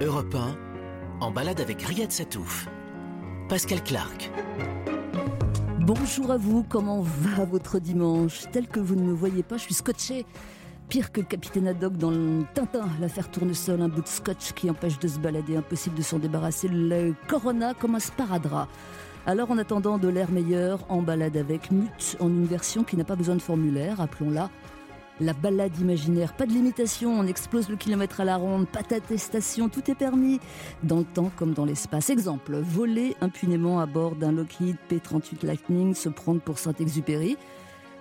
Europe 1, en balade avec Riyad Satouf. Pascal Clark. Bonjour à vous, comment va votre dimanche? Tel que vous ne me voyez pas, je suis scotché. Pire que le capitaine Haddock dans le Tintin, l'affaire Tournesol, un bout de scotch qui empêche de se balader, impossible de s'en débarrasser, le Corona comme un sparadrap. Alors en attendant de l'air meilleur, en balade avec Mute, en une version qui n'a pas besoin de formulaire, appelons-la la balade imaginaire, pas de limitation, on explose le kilomètre à la ronde, pas d'attestation, tout est permis, dans le temps comme dans l'espace. Exemple, voler impunément à bord d'un Lockheed P-38 Lightning, se prendre pour Saint-Exupéry,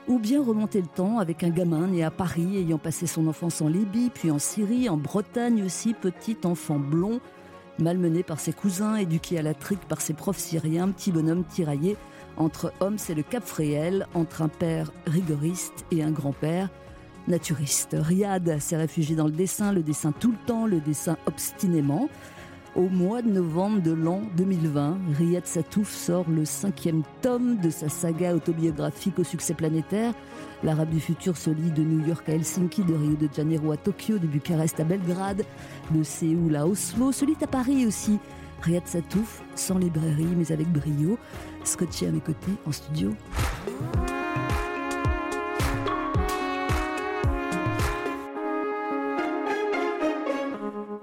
ou bien remonter le temps avec un gamin né à Paris, ayant passé son enfance en Libye, puis en Syrie, en Bretagne aussi, petit enfant blond, malmené par ses cousins, éduqué à la trique par ses profs syriens, petit bonhomme tiraillé entre Homs et le Cap Fréhel, entre un père rigoriste et un grand-père naturiste. Riyad s'est réfugié dans le dessin, le dessin tout le temps, le dessin obstinément. Au mois de novembre de l'an 2020, Riyad Satouf sort le cinquième tome de sa saga autobiographique au succès planétaire. L'Arabe du futur se lit de New York à Helsinki, de Rio de Janeiro à Tokyo, de Bucarest à Belgrade, de Séoul à Oslo, se lit à Paris aussi. Riyad Satouf, sans librairie mais avec brio, scotché à mes côtés en studio.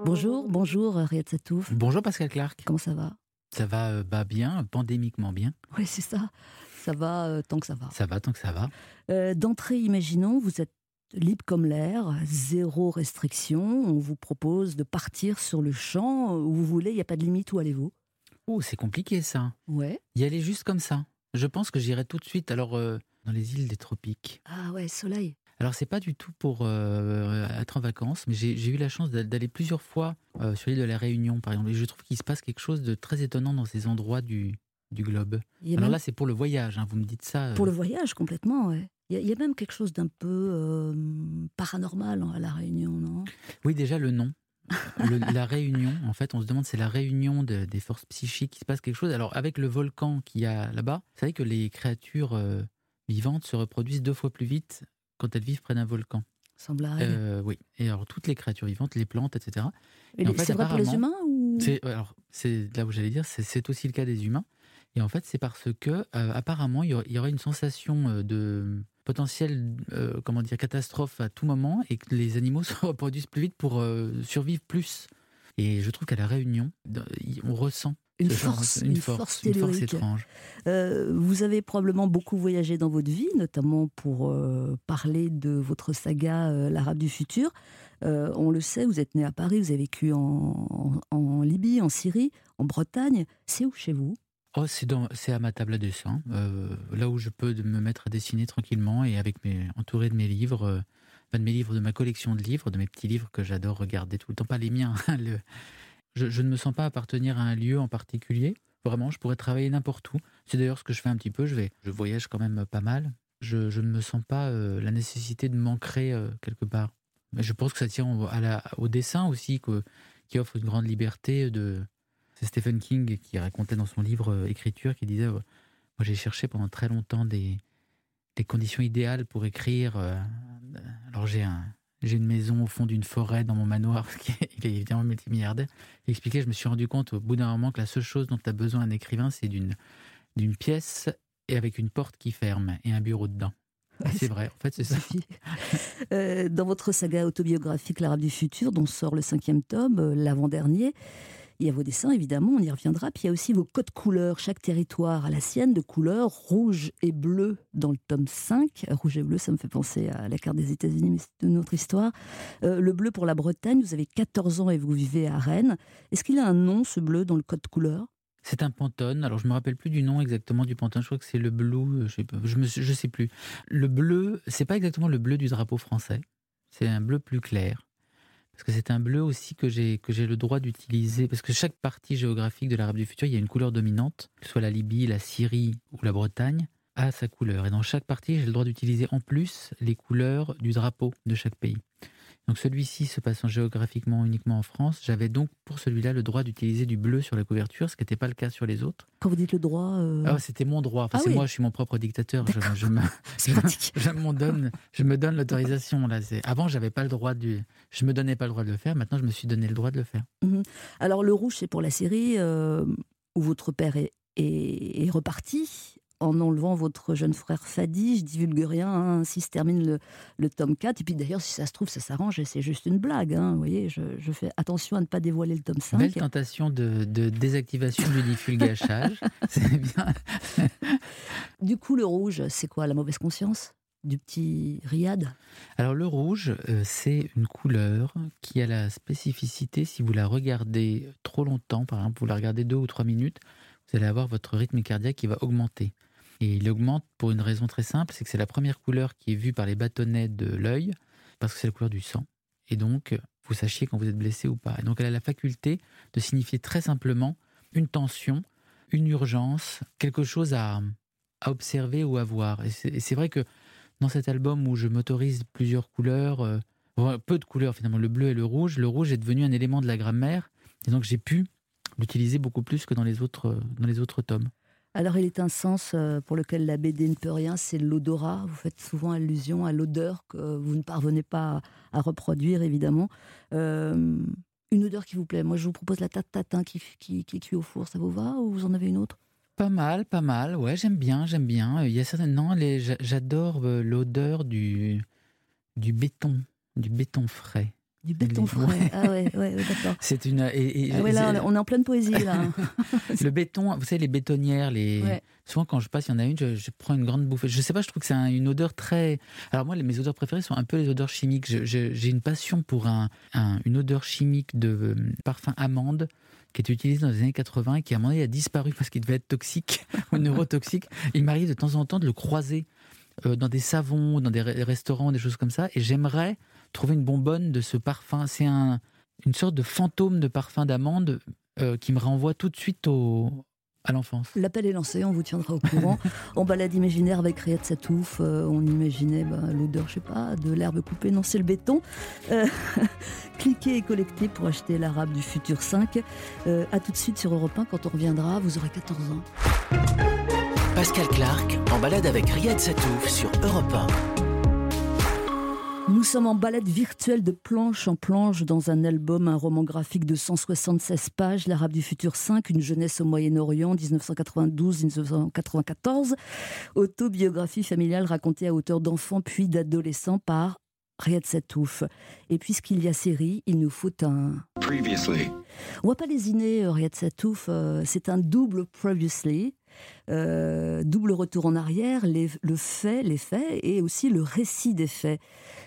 Bonjour, bonjour Riyad Satouf. Bonjour Pascal Clark. Comment ça va? Ça va euh, bah, bien, pandémiquement bien. Oui, c'est ça. Ça va euh, tant que ça va. Ça va tant que ça va. Euh, D'entrée, imaginons, vous êtes libre comme l'air, zéro restriction. On vous propose de partir sur le champ où vous voulez, il n'y a pas de limite. Où allez-vous? Oh, c'est compliqué ça. Ouais. Y aller juste comme ça. Je pense que j'irai tout de suite alors euh, dans les îles des tropiques. Ah ouais, soleil. Alors c'est pas du tout pour euh, être en vacances, mais j'ai eu la chance d'a- d'aller plusieurs fois euh, sur l'île de la Réunion par exemple. Et je trouve qu'il se passe quelque chose de très étonnant dans ces endroits du, du globe. Alors même- là c'est pour le voyage, hein, vous me dites ça. euh, pour le voyage, complètement, ouais. Il y, a, il y a même quelque chose d'un peu paranormal à La Réunion, non? Oui, déjà le nom. Le- la réunion, en fait, on se demande, c'est la réunion de- des forces psychiques, il se passe quelque chose. Alors, avec le volcan qu'il y a là-bas, vous savez que les créatures vivantes se reproduisent deux fois plus vite quand elles vivent près d'un volcan. Euh, oui. Et alors, toutes les créatures vivantes, les plantes, etc. Et en fait, c'est vrai pour les humains ou... C'est alors, c'est là où j'allais dire, c'est- aussi le cas des humains. Et en fait, c'est parce que, euh, apparemment, il y aurait- une sensation euh, de potentielle euh, comment dire, catastrophe à tout moment et que les animaux se reproduisent plus vite pour survivre plus. Et je trouve qu'à la Réunion, on ressent Une genre- force, une une force, force une force étrange. Euh, vous avez probablement beaucoup voyagé dans votre vie, notamment pour euh, parler de votre saga euh, L'Arabe du futur. On le sait, vous êtes né à Paris, vous avez vécu en, en- en Libye, en Syrie, en Bretagne. C'est où chez vous? Oh, c'est dans- c'est à ma table à dessin, là où je peux me mettre à dessiner tranquillement et avec mes, entouré de mes livres, de mes livres, de ma collection de livres, de mes petits livres que j'adore regarder tout le temps, pas les miens. hein, le- je, ne me sens pas appartenir à un lieu en particulier. Vraiment, je pourrais travailler n'importe où. C'est d'ailleurs ce que je fais un petit peu. Je vais, je voyage quand même pas mal. Je, je ne me sens pas euh, la nécessité de m'ancrer euh, quelque part. Mais je pense que ça tient au, dessin aussi, que- qui offre une grande liberté de, c'est Stephen King qui racontait dans son livre euh, Écriture, qui disait, moi j'ai cherché pendant très longtemps des, des conditions idéales pour écrire. euh, alors j'ai un, j'ai une maison au fond d'une forêt dans mon manoir, qui est- il est évidemment multimilliardaire. Il expliquait, je me suis rendu compte au bout d'un moment que la seule chose dont a besoin un écrivain, c'est d'une, d'une pièce et avec une porte qui ferme et un bureau dedans. Et c'est vrai, en fait c'est ça. Euh, Dans votre saga autobiographique L'Arabe du futur, dont sort le cinquième tome, euh, l'avant-dernier, il y a vos dessins, évidemment, on y reviendra. Puis il y a aussi vos codes couleurs. Chaque territoire a la sienne de couleurs rouge et bleu dans le tome 5. Rouge et bleu, ça me fait penser à la carte des États-Unis, mais c'est une autre histoire. Euh, le bleu pour la Bretagne, vous avez 14 ans et vous vivez à Rennes. Est-ce qu'il a un nom, ce bleu, dans le code couleur? C'est un pantone. Alors, je me rappelle plus du nom exactement du pantone. Je crois que c'est le bleu. euh, Je sais, sais plus. Le bleu, c'est pas exactement le bleu du drapeau français. C'est un bleu plus clair. Parce que c'est un bleu aussi que j'ai que j'ai le droit d'utiliser. Parce que chaque partie géographique de l'Arabe du futur, il y a une couleur dominante, que ce soit la Libye, la Syrie ou la Bretagne, a sa couleur. Et dans chaque partie, j'ai le droit d'utiliser en plus les couleurs du drapeau de chaque pays. Donc celui-ci se passant géographiquement uniquement en France, j'avais donc pour celui-là le droit d'utiliser du bleu sur la couverture, ce qui n'était pas le cas sur les autres. Quand vous dites le droit, euh, ah, c'était mon droit. Enfin, Ah c'est oui. moi, je suis mon propre dictateur. Je, je me, je donne, je me donne l'autorisation. Là, c'est avant, j'avais pas le droit du, je me donnais pas le droit de le faire. Maintenant, je me suis donné le droit de le faire. Alors le rouge, c'est pour la série euh, où votre père est, est- est reparti en enlevant votre jeune frère Fadi. Je divulgue rien, hein, ainsi se termine le, le tome 4. Et puis d'ailleurs, si ça se trouve, ça s'arrange et c'est juste une blague. hein, vous voyez, je, je fais attention à ne pas dévoiler le tome 5. Belle tentation de, de désactivation du diffulgachage. c'est bien. Du coup, le rouge, c'est quoi La mauvaise conscience du petit Riyad? Alors le rouge, euh, c'est une couleur qui a la spécificité, si vous la regardez trop longtemps, par exemple, vous la regardez deux ou trois minutes, vous allez avoir votre rythme cardiaque qui va augmenter. Et il augmente pour une raison très simple, c'est que c'est la première couleur qui est vue par les bâtonnets de l'œil, parce que c'est la couleur du sang. Et donc, vous sachiez quand vous êtes blessé ou pas. Et donc, elle a la faculté de signifier très simplement une tension, une urgence, quelque chose à, à observer ou à voir. Et c'est vrai que dans cet album où je m'autorise plusieurs couleurs, euh, peu de couleurs finalement, le bleu et le rouge, le rouge est devenu un élément de la grammaire, et donc j'ai pu l'utiliser beaucoup plus que dans les autres, dans les autres tomes. Alors, il est un sens euh, pour lequel la BD ne peut rien, c'est l'odorat. Vous faites souvent allusion à l'odeur que vous ne parvenez pas à, reproduire, évidemment. Euh, une odeur qui vous plaît. Moi, je vous propose la tarte tatin qui, qui, qui est cuite au four. Ça vous va ou vous en avez une autre? Pas mal, pas mal, ouais, j'aime bien, j'aime bien. Euh, Il y a certaines, non, les, j'adore l'odeur du, du béton, du béton frais. Du béton frais. Ah ouais, ouais, d'accord. C'est une, et, et- Ah ouais, là, on est en pleine poésie, là. le béton, vous savez, les bétonnières, les, Ouais. Souvent, quand je passe, il y en a une, je, je prends une grande bouffée. Je sais pas, je trouve que c'est un- une odeur très. Alors, moi, les- mes odeurs préférées sont un peu les odeurs chimiques. J'ai une passion pour un, un- une odeur chimique de euh, parfum amande qui était utilisé dans les années 80 et qui, à un moment donné, a disparu parce qu'il devait être toxique ou neurotoxique. Il m'arrive de temps en temps de le croiser euh, dans des savons, dans des re- restaurants, des choses comme ça. Et j'aimerais trouver une bonbonne de ce parfum. C'est un, une sorte de fantôme de parfum d'amande euh, qui me renvoie tout de suite au, à l'enfance. L'appel est lancé, on vous tiendra au courant. en balade imaginaire avec Riyad Satouf, euh, on imaginait bah, l'odeur, je sais pas, de l'herbe coupée. Non, c'est le béton. Euh, cliquez et collectez pour acheter l'arabe du futur 5. Euh, à tout de suite sur Europe 1. Quand on reviendra, vous aurez 14 ans. Pascal Clark en balade avec Riyad Satouf sur Europe 1. Nous sommes en balade virtuelle de planche en planche dans un album, un roman graphique de 176 pages, L'Arabe du futur 5, une jeunesse au Moyen-Orient, 1992-1994. Autobiographie familiale racontée à hauteur d'enfant puis d'adolescent par Riyad Satouf. Et puisqu'il y a série, il nous faut un... Previously. On va pas lésiner euh, Riyad Satouf, euh, c'est un double previously. Euh, double retour en arrière, les- le fait, les faits et aussi le récit des faits.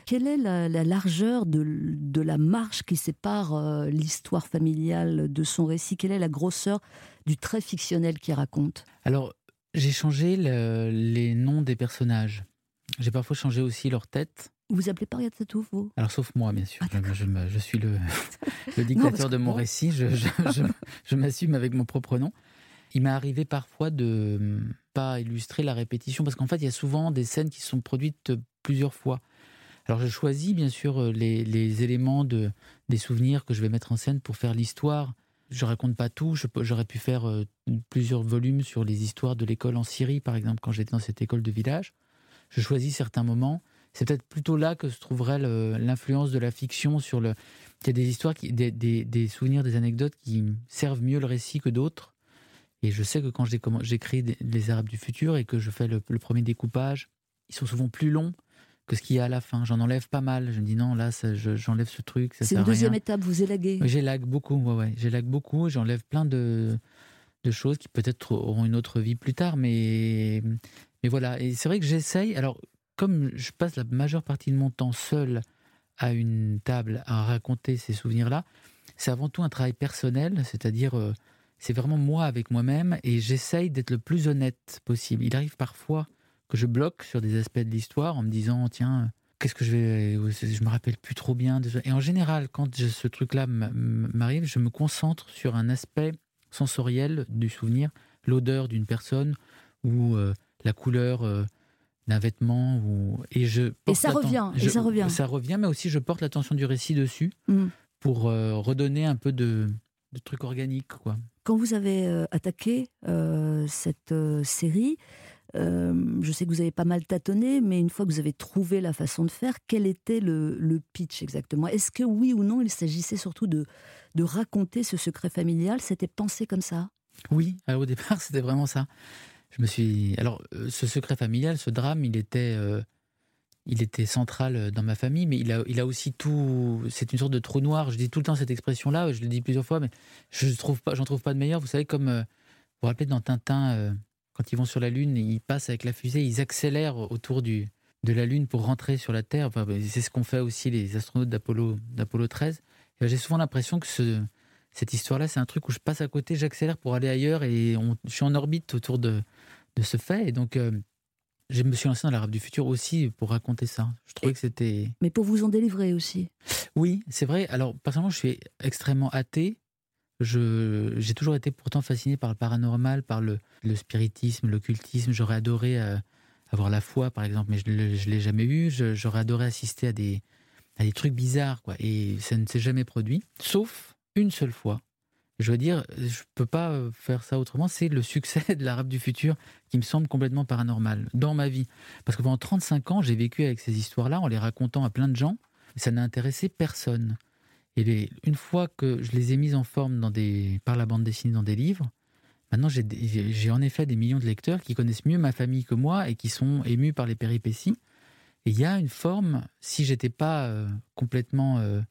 Quelle est la, la largeur de, de la marche qui sépare euh, l'histoire familiale de son récit? Quelle est la grosseur du trait fictionnel qu'il raconte? Alors, j'ai changé le- les noms des personnages. J'ai parfois changé aussi leur tête. Vous appelez pas Riyad Satouf, vous? Alors, sauf moi, bien sûr. Ah, je, je me- je suis le, dictateur de mon récit. Je m'assume avec mon propre nom. Il m'est arrivé parfois de hum, pas illustrer la répétition, parce qu'en fait, il y a souvent des scènes qui sont produites plusieurs fois. Alors, je choisis bien sûr euh, les, éléments de, des souvenirs que je vais mettre en scène pour faire l'histoire. Je raconte pas tout. J'aurais pu faire euh, plusieurs volumes sur les histoires de l'école en Syrie, par exemple, quand j'étais dans cette école de village. Je choisis certains moments. C'est peut-être plutôt là que se trouverait l'influence de la fiction sur le. Il y a des histoires, des souvenirs, des anecdotes qui servent mieux le récit que d'autres. Et je sais que quand j'écris des- les Arabes du futur et que je fais le, le premier découpage, ils sont souvent plus longs que ce qu'il y a à la fin. J'en enlève pas mal. Je me dis non, là, je- j'enlève ce truc. C'est une rien. deuxième étape, vous élaguez. J'élague beaucoup, ouais, ouais. J'élague beaucoup, j'enlève plein de, de choses qui peut-être auront une autre vie plus tard, mais, mais voilà. Et c'est vrai que j'essaye, alors comme je passe la majeure partie de mon temps seul à une table à raconter ces souvenirs-là, c'est avant tout un travail personnel, c'est-à-dire euh, c'est vraiment moi avec moi-même et j'essaye d'être le plus honnête possible. Il arrive parfois que je bloque sur des aspects de l'histoire en me disant, tiens, euh, qu'est-ce que je vais. Je me rappelle plus trop bien. de. Et en général, quand je- ce truc-là m'arrive, je me concentre sur un aspect sensoriel du souvenir, l'odeur d'une personne ou euh, la couleur euh, d'un vêtement ou et je et ça revient et ça revient ça revient mais aussi je porte l'attention du récit dessus mm. pour redonner un peu de, de trucs organiques quoi quand vous avez attaqué cette série euh, je sais que vous avez pas mal tâtonné, mais une fois que vous avez trouvé la façon de faire, quel était le, pitch exactement? Est-ce que oui ou non, il s'agissait surtout de, de raconter ce secret familial? C'était pensé comme ça? Oui, au départ, c'était vraiment ça. Je me suis. Alors, euh, ce secret familial, ce drame, il était, euh, il était central dans ma famille, mais il a, il a aussi tout. C'est une sorte de trou noir. Je dis tout le temps cette expression-là. Je le dis plusieurs fois, mais je trouve pas, j'en trouve pas de meilleur. Vous savez, comme vous vous rappelez dans Tintin quand ils vont sur la Lune, ils passent avec la fusée, ils accélèrent autour du, de la Lune pour rentrer sur la Terre. Enfin, c'est ce qu'ont fait aussi les astronautes d'Apollo, d'Apollo 13. Ben, j'ai souvent l'impression que ce, cette histoire-là, c'est un truc où je passe à côté, j'accélère pour aller ailleurs et je suis en orbite autour de, de ce fait. Et donc, euh, je me suis lancé dans l'Arabe du futur aussi pour raconter ça. Je trouvais que c'était. Mais pour vous en délivrer aussi. Oui, c'est vrai. Alors, personnellement, je suis extrêmement athée j'ai toujours été pourtant fasciné par le paranormal, par le, spiritisme, l'occultisme. J'aurais adoré euh, avoir la foi, par exemple, mais je ne l'ai jamais eu. J'aurais adoré assister à des, à des trucs bizarres, quoi. Et ça ne s'est jamais produit, sauf une seule fois. Je veux dire, je ne peux pas euh, faire ça autrement. C'est le succès de l'arabe du futur qui me semble complètement paranormal dans ma vie. Parce que pendant 35 ans, j'ai vécu avec ces histoires-là en les racontant à plein de gens. ça n'a intéressé personne. Et une fois que je les ai mises en forme dans des, par la bande dessinée dans des livres, maintenant j'ai en effet des millions de lecteurs qui connaissent mieux ma famille que moi et qui sont émus par les péripéties. Et il y a une forme, si j'étais pas euh, complètement euh,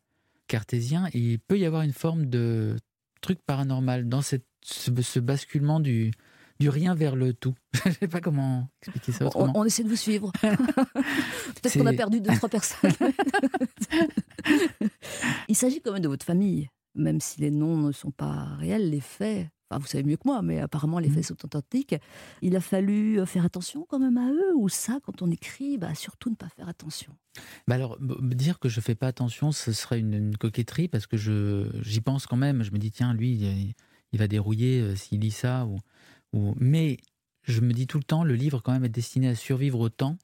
cartésien, il peut y avoir une forme de truc paranormal dans cette, ce, basculement du, du rien vers le tout. Je ne sais pas comment expliquer ça autrement. On, essaie de vous suivre. Peut-être qu'on a perdu deux, trois personnes. Il s'agit quand même de votre famille, même si les noms ne sont pas réels, les faits. Enfin, vous savez mieux que moi, mais apparemment les mmh. faits sont authentiques. Il a fallu euh, faire attention quand même à eux, ou ça, quand on écrit, bah, surtout ne pas faire attention? Bah alors, dire que je fais pas attention, ce serait une, coquetterie, parce que j'y pense quand même. Je me dis, tiens, lui, il, va dérouiller euh, s'il lit ça. Ou, ou... Mais je me dis tout le temps, le livre quand même est destiné à survivre au temps,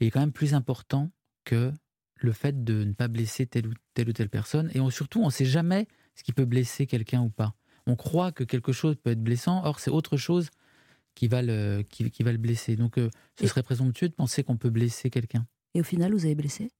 et est quand même plus important que le fait de ne pas blesser telle ou telle, ou telle personne. Et surtout, on ne sait jamais ce qui peut blesser quelqu'un ou pas. On croit que quelque chose peut être blessant, or c'est autre chose qui va le, qui, va le blesser. Donc euh, ce serait présomptueux de penser qu'on peut blesser quelqu'un. Et au final, vous avez blessé?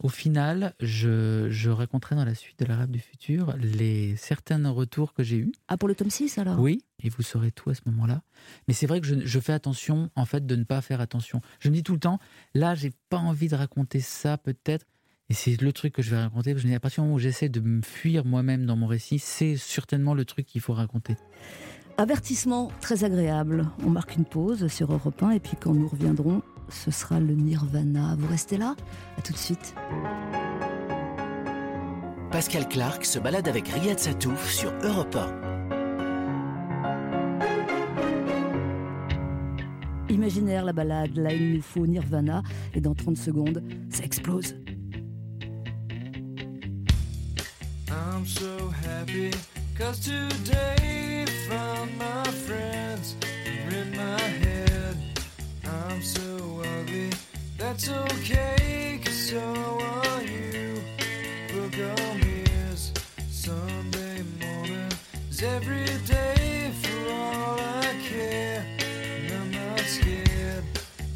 Au final, je, raconterai dans la suite de l'Arabe du futur les certains retours que j'ai eus. Ah, pour le tome 6 alors? Oui, et vous saurez tout à ce moment-là. Mais c'est vrai que je, fais attention, en fait, de ne pas faire attention. Je me dis tout le temps, là, j'ai pas envie de raconter ça, peut-être. Et c'est le truc que je vais raconter. à partir du moment où j'essaie de me fuir moi-même dans mon récit, c'est certainement le truc qu'il faut raconter. Avertissement très agréable. On marque une pause sur Europe 1 et puis quand nous reviendrons, ce sera le nirvana. Vous restez là? À tout de suite. Pascal Clark se balade avec Riyad Satouf sur Europe 1. Imaginaire la balade, là il nous faut Nirvana et dans 30 secondes, ça explose. I'm so happy cause today found my friends in my head. I'm so ugly, that's okay, cause so are you. Look on mirrors, Sunday morning is every day for all I care. And I'm not scared,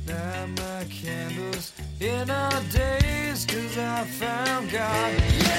light my candles in our days, cause I found God.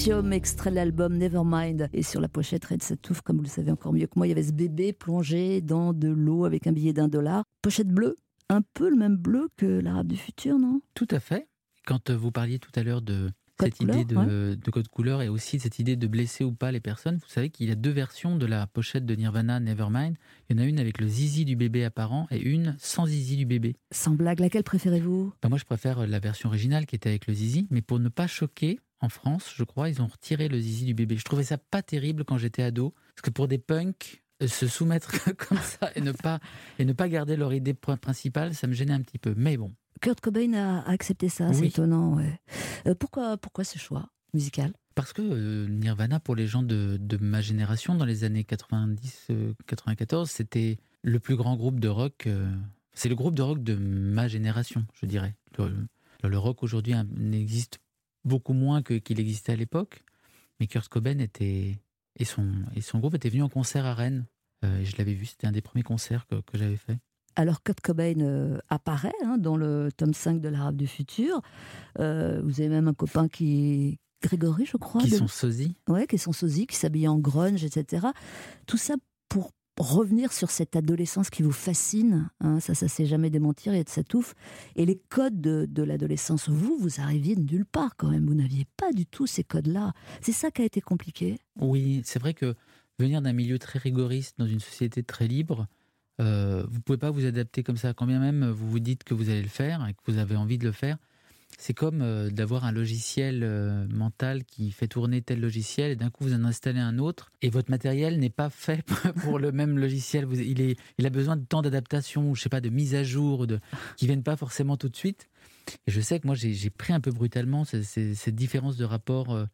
Lithium, extrait de l'album Nevermind. Et sur la pochette Red Satouf, comme vous le savez encore mieux que moi, il y avait ce bébé plongé dans de l'eau avec un billet d'un dollar. Pochette bleue, un peu le même bleu que l'arabe du futur, non? Tout à fait. Quand vous parliez tout à l'heure de cette idée de code couleur et aussi de cette idée de blesser ou pas les personnes, vous savez qu'il y a deux versions de la pochette de Nirvana Nevermind. Il y en a une avec le zizi du bébé apparent et une sans zizi du bébé. Sans blague, laquelle préférez-vous? Ben, moi, je préfère la version originale qui était avec le zizi, mais pour ne pas choquer, en France, je crois, ils ont retiré le zizi du bébé. Je trouvais ça pas terrible quand j'étais ado, parce que pour des punks, euh, se soumettre comme ça et ne pas et ne pas garder leur idée pr- principale, ça me gênait un petit peu. Mais bon, Kurt Cobain a accepté ça, c'est étonnant. ouais. Euh, pourquoi, pourquoi ce choix musical? Parce que euh, Nirvana, pour les gens de, de ma génération, dans les années 90-94, c'était le plus grand groupe de rock. c'est le groupe de rock de ma génération, je dirais. Le, le rock aujourd'hui hein, n'existe beaucoup moins que- qu'il existait à l'époque, mais Kurt Cobain était et son et son groupe était venu en concert à Rennes. Euh, et je l'avais vu, c'était un des premiers concerts que, que j'avais fait. Alors Kurt Cobain euh, apparaît hein, dans le tome 5 de l'Arabe du futur. Euh, vous avez même un copain qui Grégory, je crois, Qui de- sont sosies. ouais, qui est son sosie, qui s'habille en grunge, etc. Tout ça pour revenir sur cette adolescence qui vous fascine. hein, ça, ça s'est jamais démentir, de ça touffe. Et les codes de, de l'adolescence, vous, vous arriviez de nulle part quand même. Vous n'aviez pas du tout ces codes-là. C'est ça qui a été compliqué. Oui, c'est vrai que venir d'un milieu très rigoriste dans une société très libre, euh, vous pouvez pas vous adapter comme ça. Quand bien même vous vous dites que vous allez le faire et que vous avez envie de le faire, c'est comme euh, d'avoir un logiciel euh, mental qui fait tourner tel logiciel et d'un coup vous en installez un autre et votre matériel n'est pas fait pour le même logiciel. Il, a besoin de temps d'adaptation, je sais pas, de mise à jour, de, qui viennent pas forcément tout de suite. Et je sais que moi j'ai pris un peu brutalement cette différence de rapport. euh,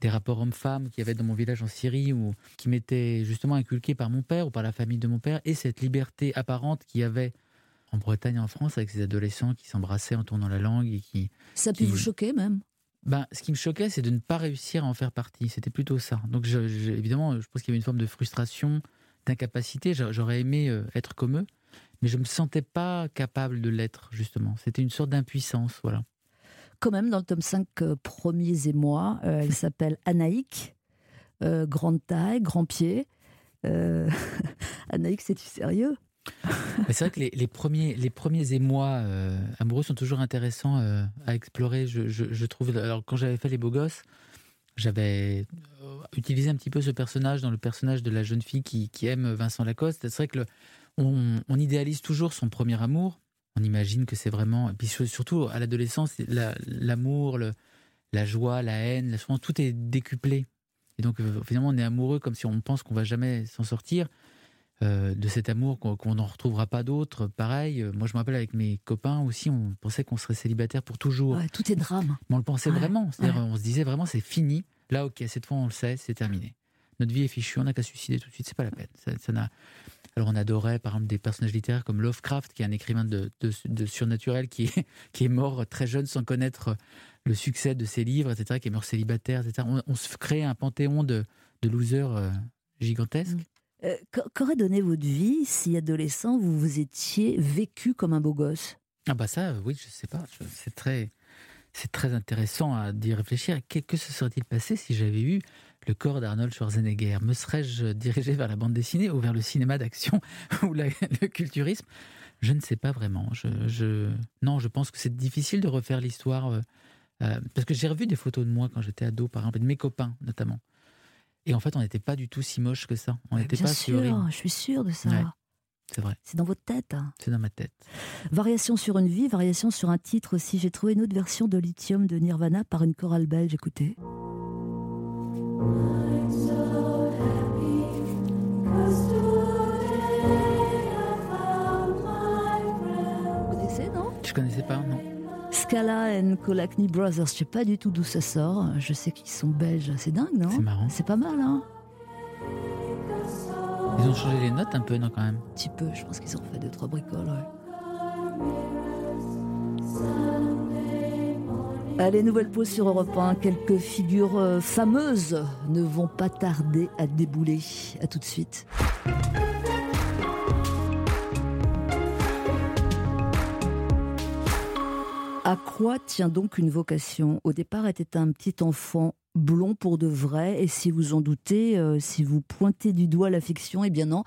des rapports hommes-femmes qu'il y avait dans mon village en Syrie ou qui m'étaient justement inculqués par mon père ou par la famille de mon père et cette liberté apparente qu'il y avait en Bretagne et en France avec ces adolescents qui s'embrassaient en tournant la langue et qui Ça a pu Qui- vous choquer même. ben, ce qui me choquait, c'est de ne pas réussir à en faire partie. C'était plutôt ça. Donc, je- je- évidemment, je pense qu'il y avait une forme de frustration, d'incapacité. J'a- J'aurais aimé euh, être comme eux, mais je me sentais pas capable de l'être, justement. C'était une sorte d'impuissance, voilà. Quand même, dans le tome 5, euh, Premiers émois, euh, elle s'appelle Anaïk. Euh, grande taille, grand pied. Euh, Anaïk, c'est-tu sérieux? C'est vrai que les, premiers, les premiers émois euh, amoureux sont toujours intéressants euh, à explorer, je, trouve. Alors, quand j'avais fait Les Beaux Gosses, j'avais euh, utilisé un petit peu ce personnage dans le personnage de la jeune fille qui, aime Vincent Lacoste. C'est vrai que on, idéalise toujours son premier amour. On imagine que c'est vraiment. Et puis sur- surtout à l'adolescence, l'amour, la joie, la haine, la tout est décuplé. Et donc finalement, on est amoureux comme si on pense qu'on va jamais s'en sortir euh, de cet amour qu'on n'en retrouvera pas d'autres. Pareil, euh, moi je me rappelle avec mes copains aussi, on pensait qu'on serait célibataire pour toujours. Ouais, Tout est drame. Mais on le pensait Ouais, vraiment. C'est-à-dire, ouais. on se disait vraiment, c'est fini. Là, ok, cette fois on le sait, c'est terminé. Notre vie est fichue, on n'a qu'à se suicider tout de suite, c'est pas la peine. Ça, ça n'a- Alors on adorait par exemple des personnages littéraires comme Lovecraft, qui est un écrivain de, de, surnaturel, qui est, qui est mort très jeune sans connaître le succès de ses livres, etc., qui est mort célibataire, etc. On, se crée un panthéon de, de losers euh, gigantesques. Euh, qu'aurait donné votre vie si, adolescent, vous vous étiez vécu comme un beau gosse? Ah bah ça, oui, je sais pas. C'est très, c'est très intéressant à d'y réfléchir. Que, que se serait-il passé si j'avais eu le corps d'Arnold Schwarzenegger? Me serais-je dirigé vers la bande dessinée ou vers le cinéma d'action ou le culturisme? Je ne sais pas vraiment. Je, non, je pense que c'est difficile de refaire l'histoire. Euh, euh, parce que j'ai revu des photos de moi quand j'étais ado, par exemple, et de mes copains notamment. Et en fait, on n'était pas du tout si moche que ça. On n'était pas sûr, je suis sûr de ça. c'est vrai. C'est dans votre tête. Hein. C'est dans ma tête. Variation sur une vie, variation sur un titre aussi. J'ai trouvé une autre version de Lithium de Nirvana par une chorale belge. Écoutez. Vous connaissez, non? Je connaissais pas, non. Scala and Colacny Brothers, je sais pas du tout d'où ça sort. Je sais qu'ils sont belges. C'est dingue, non C'est marrant. C'est pas mal, hein Ils ont changé les notes un peu, non, quand même? Un petit peu, je pense qu'ils ont fait deux, trois bricoles, Allez, nouvelle pause sur Europe 1. Quelques figures euh, fameuses ne vont pas tarder à débouler. À tout de suite. À quoi tient donc une vocation? Au départ, était un petit enfant blond pour de vrai, et si vous en doutez, euh, si vous pointez du doigt la fiction, eh bien non.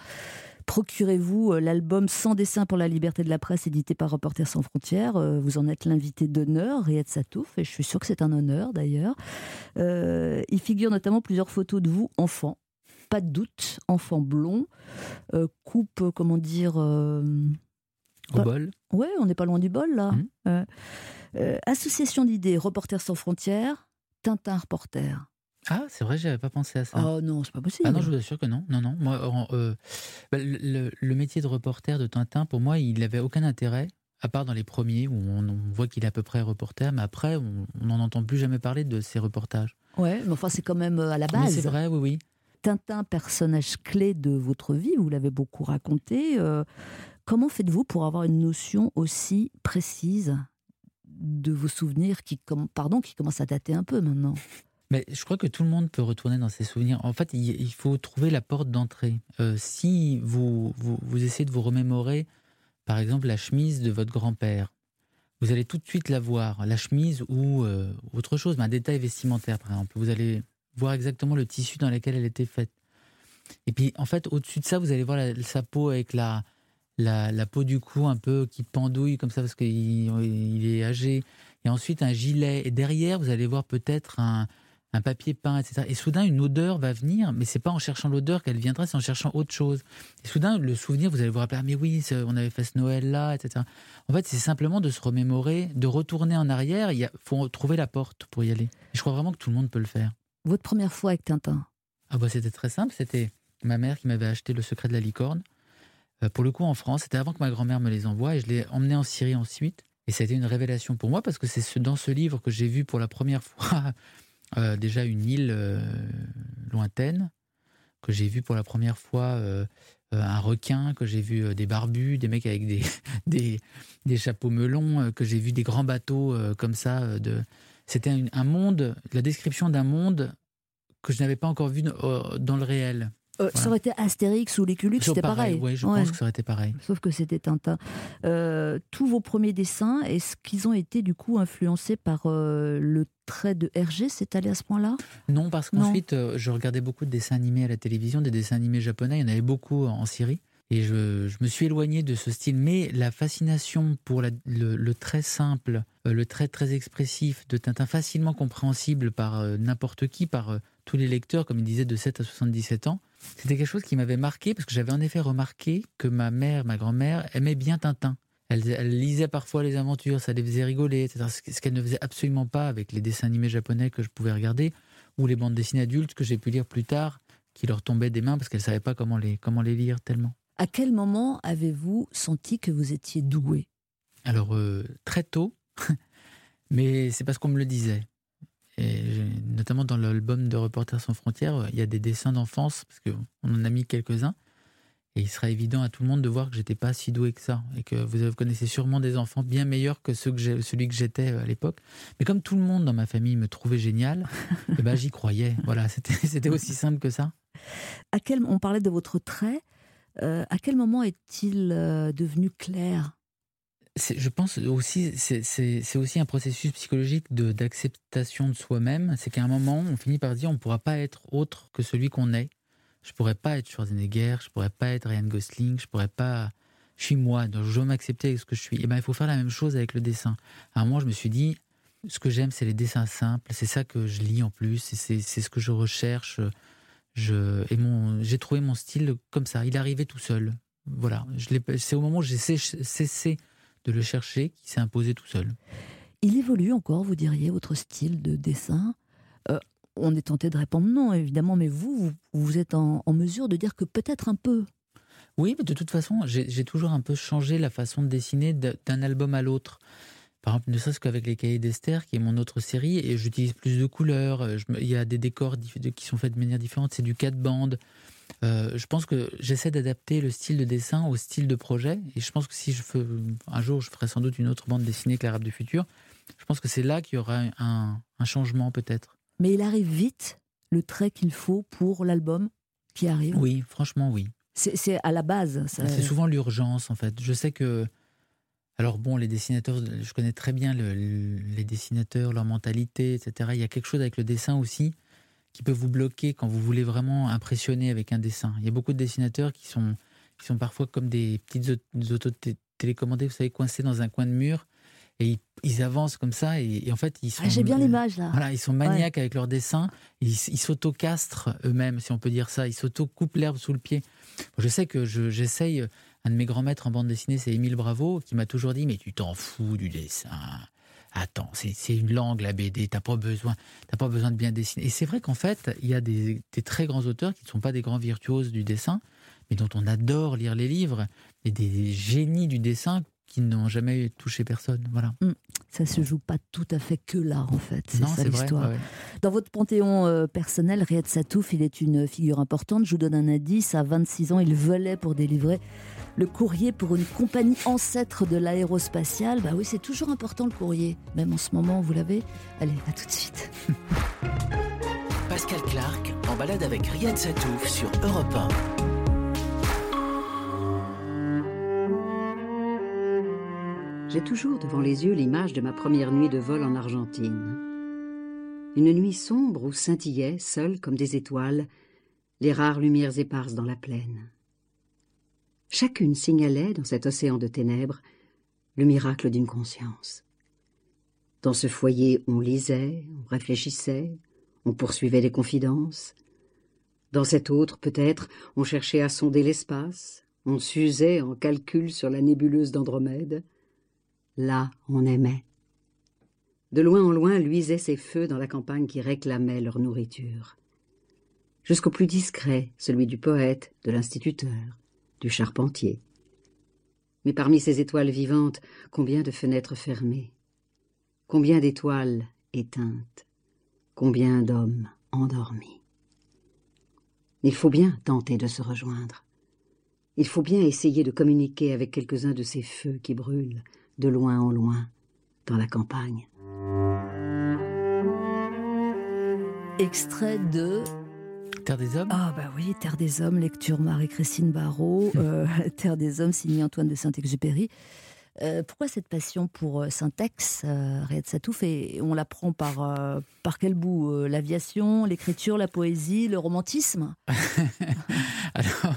Procurez-vous euh, l'album Sans dessin pour la liberté de la presse, édité par Reporters sans frontières. Euh, vous en êtes l'invité d'honneur, Riyad Satouf, et je suis sûre que c'est un honneur d'ailleurs. il figure notamment plusieurs photos de vous, enfant. Pas de doute, enfant blond, coupe, comment dire, au bol Ouais, on n'est pas loin du bol là. Mmh. Euh, euh, association d'idées, Reporters sans frontières, Tintin Reporter. Ah, c'est vrai, j'avais pas pensé à ça. Oh non, c'est pas possible. Ah non, je vous assure que non. Non, non. Moi, euh, bah, le, métier de reporter de Tintin, pour moi, il n'avait aucun intérêt, à part dans les premiers où on, voit qu'il est à peu près reporter, mais après, on n'en entend plus jamais parler de ces reportages. Ouais, mais enfin, c'est quand même à la base. c'est vrai, oui, oui. Tintin, personnage clé de votre vie, vous l'avez beaucoup raconté. Comment faites-vous pour avoir une notion aussi précise de vos souvenirs qui, pardon, qui commencent à dater un peu maintenant? Mais je crois que tout le monde peut retourner dans ses souvenirs. En fait, il faut trouver la porte d'entrée. Euh, si vous, vous, essayez de vous remémorer, par exemple, la chemise de votre grand-père, vous allez tout de suite la voir, la chemise ou euh, autre chose, un détail vestimentaire, par exemple. Vous allez voir exactement le tissu dans lequel elle était faite. Et puis, en fait, au-dessus de ça, vous allez voir sa peau avec la, la, peau du cou un peu qui pendouille comme ça parce qu'il il est âgé. Et ensuite un gilet. Et derrière, vous allez voir peut-être un, papier peint, etc. Et soudain, une odeur va venir, mais c'est pas en cherchant l'odeur qu'elle viendra, c'est en cherchant autre chose. Et soudain, le souvenir, vous allez vous rappeler, ah, mais oui, on avait fait ce Noël-là, etc. En fait, c'est simplement de se remémorer, de retourner en arrière. Il faut trouver la porte pour y aller. je crois vraiment que tout le monde peut le faire. Votre première fois avec Tintin? Ah bah c'était très simple, c'était ma mère qui m'avait acheté Le secret de la licorne. Euh, pour le coup en France. C'était avant que ma grand-mère me les envoie et je l'ai emmené en Syrie ensuite. Et ça a été une révélation pour moi parce que c'est dans ce livre que j'ai vu pour la première fois euh, déjà une île euh, lointaine, que j'ai vu pour la première fois un requin, que j'ai vu des barbus, des mecs avec des, des, des chapeaux melons, que j'ai vu des grands bateaux comme ça. De... C'était un monde, la description d'un monde que je n'avais pas encore vu dans le réel. Euh, ça aurait été Astérix ou les c'était pareil. Oui, je pense que ça aurait été pareil. Sauf que c'était Tintin. Euh, tous vos premiers dessins, est-ce qu'ils ont été du coup influencés par euh, le trait de Hergé C'est allé à ce point-là? Non, parce qu'ensuite, je regardais beaucoup de dessins animés à la télévision, des dessins animés japonais. Il y en avait beaucoup en Syrie. Et je, me suis éloigné de ce style. Mais la fascination pour le, trait simple, le trait très expressif de Tintin, facilement compréhensible par n'importe qui, par tous les lecteurs, comme il disait, de 7 à 77 ans, c'était quelque chose qui m'avait marqué parce que j'avais en effet remarqué que ma mère, ma grand-mère, aimait bien Tintin. Elle, lisait parfois les aventures, ça les faisait rigoler, etc. Ce qu'elle ne faisait absolument pas avec les dessins animés japonais que je pouvais regarder ou les bandes dessinées adultes que j'ai pu lire plus tard, qui leur tombaient des mains parce qu'elle ne savait pas comment les, comment les lire tellement. À quel moment avez-vous senti que vous étiez doué? Alors, euh, très tôt, mais c'est parce qu'on me le disait. Et notamment dans l'album de Reporters sans frontières, il y a des dessins d'enfance, parce qu'on en a mis quelques-uns. Et il sera évident à tout le monde de voir que j'étais pas si doué que ça. Et que vous connaissez sûrement des enfants bien meilleurs que, ceux que celui que j'étais euh, à l'époque. Mais comme tout le monde dans ma famille me trouvait génial, eh ben, j'y croyais. Voilà, c'était aussi simple que ça. À quel, on parlait de votre trait. Euh, à quel moment est-il euh, devenu clair? Je pense aussi, c'est aussi un processus psychologique d'acceptation de, soi-même. C'est qu'à un moment, on finit par dire on ne pourra pas être autre que celui qu'on est. Je pourrais pas être Schwarzenegger, je pourrais pas être Ryan Gosling, je pourrais pas. Je suis moi, donc je dois m'accepter avec ce que je suis. Et ben, il faut faire la même chose avec le dessin. À un moment, je me suis dit, ce que j'aime, c'est les dessins simples. C'est ça que je lis en plus. C'est ce que je recherche. Je, et j'ai trouvé mon style comme ça. Il arrivait tout seul. Voilà. C'est au moment où j'ai cessé de le chercher qui s'est imposé tout seul. Il évolue encore, vous diriez, votre style de dessin? Euh, On est tenté de répondre non, évidemment, mais vous, vous, êtes en, mesure de dire que peut-être un peu. Oui, mais de toute façon, j'ai toujours un peu changé la façon de dessiner d'un album à l'autre. Par exemple, ne serait-ce qu'avec les cahiers d'Esther, qui est mon autre série, et j'utilise plus de couleurs. il y a des décors qui sont faits de manière différente. C'est du 4 bandes. Euh, je pense que j'essaie d'adapter le style de dessin au style de projet. Et je pense que si je fais, un jour, je ferai sans doute une autre bande dessinée que l'Arabe du futur. Je pense que c'est là qu'il y aura un, changement peut-être. Mais il arrive vite, le trait qu'il faut pour l'album qui arrive Oui, franchement, oui. C'est à la base. C'est souvent l'urgence, en fait. Je sais que. Alors bon, les dessinateurs, je connais très bien les dessinateurs, leur mentalité, etc. Il y a quelque chose avec le dessin aussi qui peut vous bloquer quand vous voulez vraiment impressionner avec un dessin. Il y a beaucoup de dessinateurs qui sont, qui sont parfois comme des petites autos télécommandées, vous savez, coincés dans un coin de mur. Et ils, avancent comme ça et, en fait ils sont. Ah, J'ai bien l'image là. Voilà, ils sont maniaques avec leur dessin. Ils s'auto-castrent eux-mêmes, si on peut dire ça. Ils s'auto-coupent l'herbe sous le pied. je sais que j'essaye. un de mes grands maîtres en bande dessinée, c'est Émile Bravo, qui m'a toujours dit Mais tu t'en fous du dessin attends, c'est une langue la BD, t'as pas besoin, pas besoin de bien dessiner. Et c'est vrai qu'en fait, il y a des, très grands auteurs qui ne sont pas des grands virtuoses du dessin, mais dont on adore lire les livres, et des génies du dessin qui n'ont jamais touché personne. Voilà. Ça mm. Ça se joue pas tout à fait que là, en fait. C'est ça l'histoire. Dans votre panthéon euh, personnel, Riyad Satouf, il est une figure importante. Je vous donne un indice. À 26 ans, il volait pour délivrer le courrier pour une compagnie ancêtre de l'aérospatiale. Bah oui, c'est toujours important le courrier. Même en ce moment, vous l'avez. Allez, à tout de suite. Pascal Clark en balade avec Riyad Satouf sur Europe 1. J'ai toujours devant les yeux l'image de ma première nuit de vol en Argentine. Une nuit sombre où scintillaient, seules comme des étoiles, les rares lumières éparses dans la plaine. Chacune signalait, dans cet océan de ténèbres, le miracle d'une conscience. Dans ce foyer, on lisait, on réfléchissait, on poursuivait les confidences. Dans cet autre, peut-être, on cherchait à sonder l'espace, on s'usait en calcul sur la nébuleuse d'Andromède. Là, on aimait. De loin en loin luisaient ces feux dans la campagne qui réclamaient leur nourriture. Jusqu'au plus discret, celui du poète, de l'instituteur du charpentier. Mais parmi ces étoiles vivantes, combien de fenêtres fermées Combien d'étoiles éteintes Combien d'hommes endormis Il faut bien tenter de se rejoindre. Il faut bien essayer de communiquer avec quelques-uns de ces feux qui brûlent, de loin en loin, dans la campagne. Extrait de Terre des Hommes Ah bah oui, Terre des Hommes, lecture Marie-Christine Barrault, euh, Terre des Hommes, signé Antoine de Saint-Exupéry. Euh, pourquoi cette passion pour euh, Saint-Ex, euh, Riyad Satouf, et on l'apprend par, par quel bout L'aviation, l'écriture, la poésie, le romantisme? Alors,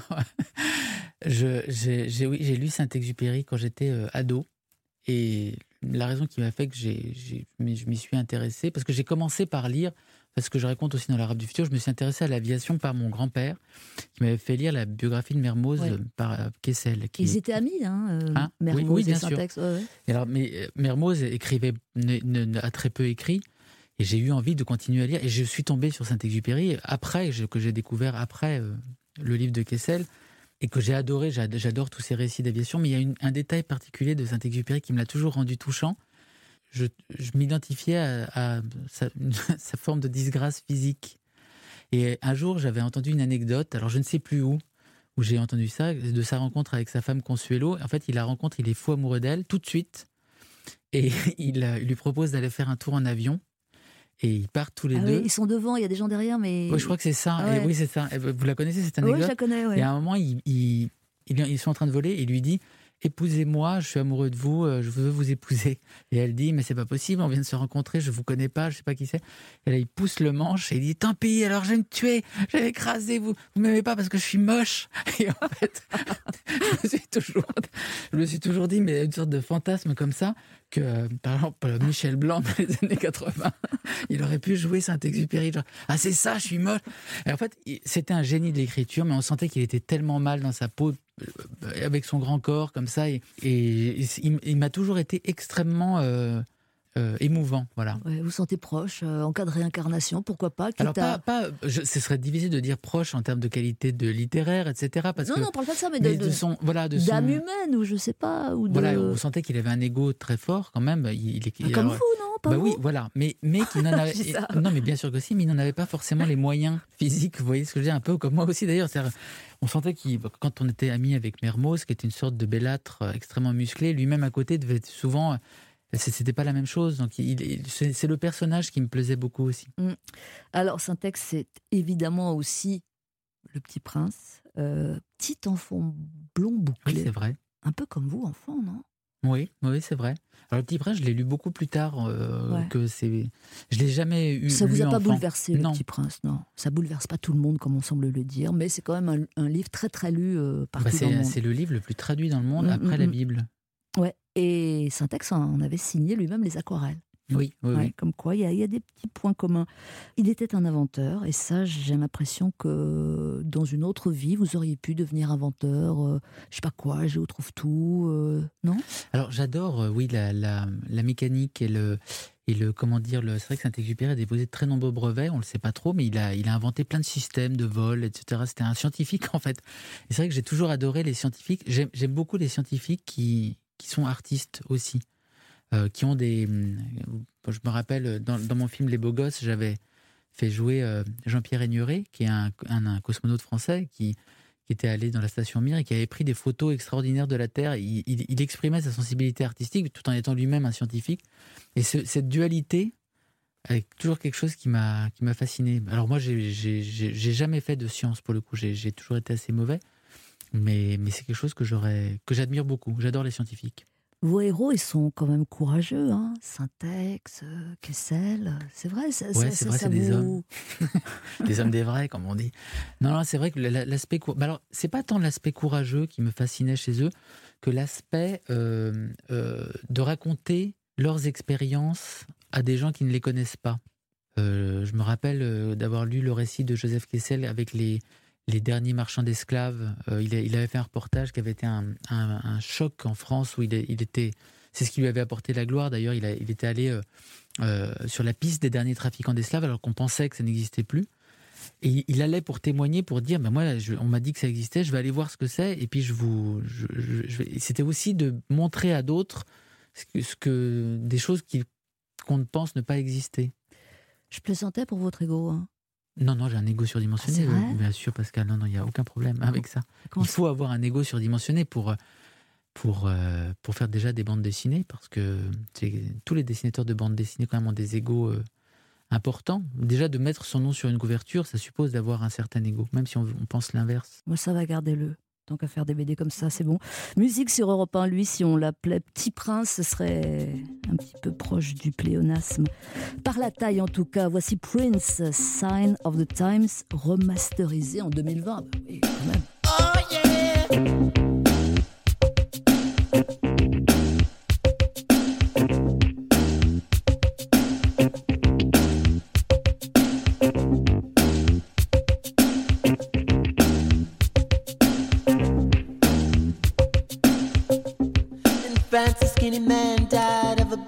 j'ai oui, lu Saint-Exupéry quand j'étais ado, et la raison qui m'a fait que je m'y suis intéressé, parce que j'ai commencé par lire parce que je raconte aussi dans l'Arabe du futur, je me suis intéressé à l'aviation par mon grand-père, qui m'avait fait lire la biographie de Mermoz par euh, Kessel. Ils étaient amis, hein, euh, hein Mermoz oui, bien sûr. alors, mais euh, Mermoz écrivait, a très peu écrit, et j'ai eu envie de continuer à lire, et je suis tombé sur Saint-Exupéry après, que j'ai découvert après le livre de Kessel, et que j'ai adoré, j'adore tous ces récits d'aviation, mais il y a un détail particulier de Saint-Exupéry qui me l'a toujours rendu touchant, je, m'identifiais à, sa, forme de disgrâce physique. Et un jour, j'avais entendu une anecdote, alors je ne sais plus où, où j'ai entendu ça, de sa rencontre avec sa femme Consuelo. En fait, il la rencontre, il est fou amoureux d'elle tout de suite. Et euh, il lui propose d'aller faire un tour en avion. Et ils partent tous les Ah deux. oui, ils sont devant, il y a des gens derrière, mais. Ouais, je crois que c'est ça. Ah Et oui, c'est ça. Vous la connaissez cette Oui, anecdote je la connais, ouais. Et à un moment, ils, ils, ils, ils sont en train de voler. Il lui dit Épousez-moi, je suis amoureux de vous, euh, je veux vous épouser. Et elle dit Mais c'est pas possible, on vient de se rencontrer, je vous connais pas, je sais pas qui c'est. Et là, il pousse le manche et il dit Tant pis, alors je vais me tuer, je vais écraser, vous vous m'aimez pas parce que je suis moche. Et en fait, je me suis toujours, je me suis toujours dit, mais une sorte de fantasme comme ça, que euh, par exemple, Michel Blanc dans les années 80, il aurait pu jouer Saint-Exupéry. Ah, c'est ça, je suis moche. Et en fait, c'était un génie de l'écriture, mais on sentait qu'il était tellement mal dans sa peau, euh, avec son grand corps, comme ça. Et, il, m'a toujours été extrêmement euh, euh, émouvant. Voilà. Ouais, vous sentez proche, euh, en cas de réincarnation, pourquoi pas Alors, pas, pas, je- ce serait difficile de dire proche en termes de qualité de littéraire, etc. Parce Non, que, non, on parle pas de ça, mais de, mais de- de son, voilà, de son, d'âme humaine, ou je sais pas, ou de. voilà, on sentait qu'il avait un ego très fort quand même. Il, il- il- Comme alors- vous, non Pas bah vous oui, voilà, mais mais n'en avait dis non mais bien sûr que si, mais il n'en avait pas forcément les moyens physiques. Vous voyez ce que je dire un peu comme moi aussi d'ailleurs. On sentait qu'il quand on était amis avec Mermoz, qui était une sorte de bellâtre euh, extrêmement musclé, lui-même à côté devait être souvent c'était pas la même chose. Donc c'est le personnage qui me plaisait beaucoup aussi. Alors, Syntex, c'est évidemment aussi le petit prince, euh, petit enfant blond Oui, bouclé, c'est vrai. un peu comme vous, enfant, non? Oui, oui, c'est vrai. Alors le petit prince, je l'ai lu beaucoup plus tard euh, Ouais. que c'est. Je l'ai jamais eu. Ça vous a pas enfant. bouleversé, le petit prince, non Ça bouleverse pas tout le monde, comme on semble le dire, mais c'est quand même un, un livre très très lu euh, Bah, partout dans le c'est monde. c'est le livre le plus traduit dans le monde Mm, après mm, la mm. Bible. Ouais. Et Syntex en avait signé lui-même les aquarelles. Oui, oui, Ouais, oui. Comme quoi, il y, a- il y a des petits points communs. Il était un inventeur, et ça, j'ai l'impression que dans une autre vie, vous auriez pu devenir inventeur, euh, je sais pas quoi, je trouve tout, euh, non? Alors j'adore, euh, oui, la, la, la mécanique et le, et le comment dire, le, c'est vrai que Saint-Exupéry a déposé de très nombreux brevets, on le sait pas trop, mais il a, il a inventé plein de systèmes de vol, etc. C'était un scientifique en fait. Et c'est vrai que j'ai toujours adoré les scientifiques. J'aime, j'aime beaucoup les scientifiques qui, qui sont artistes aussi, euh, qui ont des. hum, Je me rappelle dans, dans mon film Les Beaux Gosses, j'avais fait jouer euh, Jean-Pierre Aigneret, qui est un, un, cosmonaute français qui qui était allé dans la station Mir et qui avait pris des photos extraordinaires de la Terre. Il, il- exprimait sa sensibilité artistique tout en étant lui-même un scientifique. Et ce- cette dualité est toujours quelque chose qui m'a qui m'a fasciné. Alors moi, j'ai jamais fait de science pour le coup. J'ai toujours été assez mauvais. Mais, mais c'est quelque chose que j'aurais que j'admire beaucoup. J'adore les scientifiques. Vos héros, ils sont quand même courageux, hein Syntex, euh, Kessel, c'est vrai, ça, Ouais, c'est vrai, c'est des vous- Des hommes des vrais, comme on dit. Non, non, c'est vrai que la- l'aspect. bah alors, c'est pas tant l'aspect courageux qui me fascinait chez eux que l'aspect euh, euh, de raconter leurs expériences à des gens qui ne les connaissent pas. Euh, je me rappelle d'avoir lu le récit de Joseph Kessel avec les, les derniers marchands d'esclaves. Euh, il, avait fait un reportage qui avait été un, choc en France où il, était. C'est ce qui lui avait apporté la gloire. D'ailleurs, il, était allé euh, euh, sur la piste des derniers trafiquants d'esclaves alors qu'on pensait que ça n'existait plus. Et il allait pour témoigner, pour dire, ben moi, on m'a dit que ça existait, je vais aller voir ce que c'est, et puis C'était aussi de montrer à d'autres ce que, des choses qu'on pense ne pas exister. Je plaisantais pour votre ego. Hein. Non, non, j'ai un ego surdimensionné, Ah, bien sûr, Pascal. Non, non, il n'y a aucun problème avec ça. Il faut avoir un ego surdimensionné pour, euh, pour, euh, pour faire déjà des bandes dessinées, parce que tous les dessinateurs de bandes dessinées, quand même, ont des égos euh, importants. Déjà, de mettre son nom sur une couverture, ça suppose d'avoir un certain ego, même si on, on pense l'inverse. Moi, ça va, gardez-le. Tant qu'à faire des BD comme ça, c'est bon. Musique sur Europe 1, lui, si on l'appelait Petit Prince, ce serait un petit peu proche du pléonasme. Par la taille, en tout cas. Voici Prince, Sign of the Times, remasterisé en 2020. Bah oui, quand même. Oh yeah.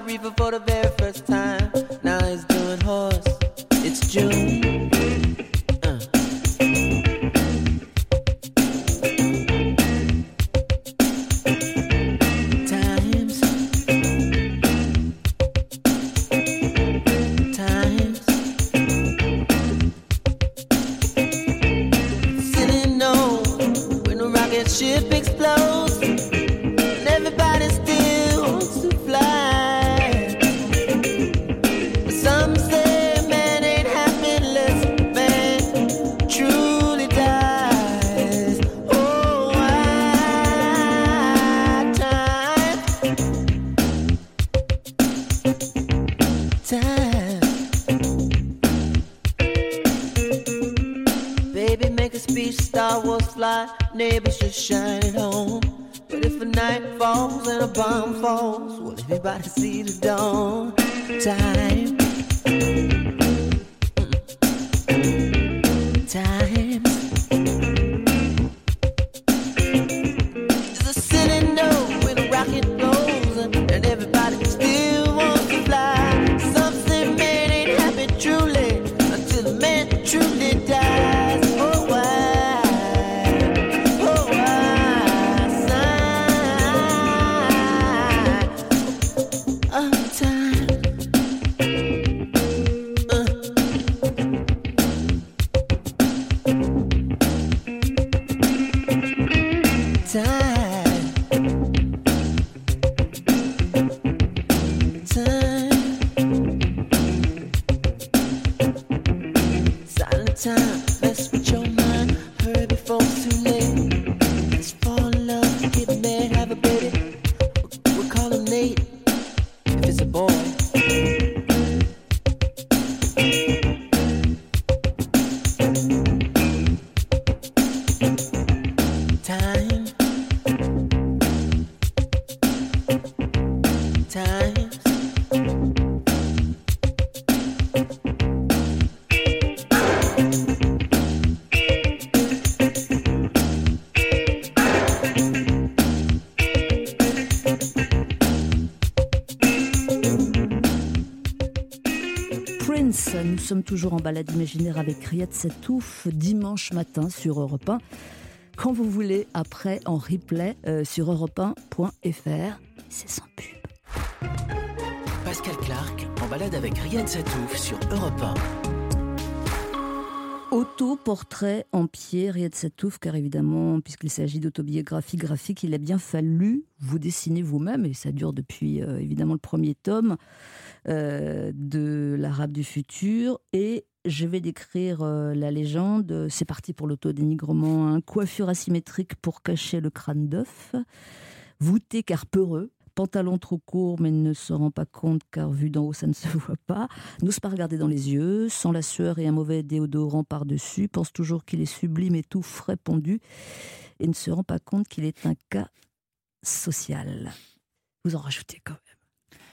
River for the very Baby, make a speech, Star Wars fly, neighbors just shine it home. But if a night falls and a bomb falls, will everybody see the dawn? Time. Sommes toujours en balade imaginaire avec Riyad Satouf dimanche matin sur Europe 1. Quand vous voulez, après en replay euh, sur europe1.fr. C'est sans pub. Pascal Clark en balade avec Riyad Satouf sur Europe 1. Autoportrait en pied, Riyad Satouf, car évidemment, puisqu'il s'agit d'autobiographie graphique, il a bien fallu vous dessiner vous-même, et ça dure depuis euh, évidemment le premier tome de l'Arabe du futur. Et je vais décrire euh, la légende. C'est parti pour l'autodénigrement. Hein. Coiffure asymétrique pour cacher le crâne d'œuf, voûté car peureux. Pantalon trop court, mais ne se rend pas compte car vu d'en haut, ça ne se voit pas. N'ose pas regarder dans les yeux, sans la sueur et un mauvais déodorant par-dessus. Pense toujours qu'il est sublime et tout frais pondu. Et ne se rend pas compte qu'il est un cas social. Vous en rajoutez quand.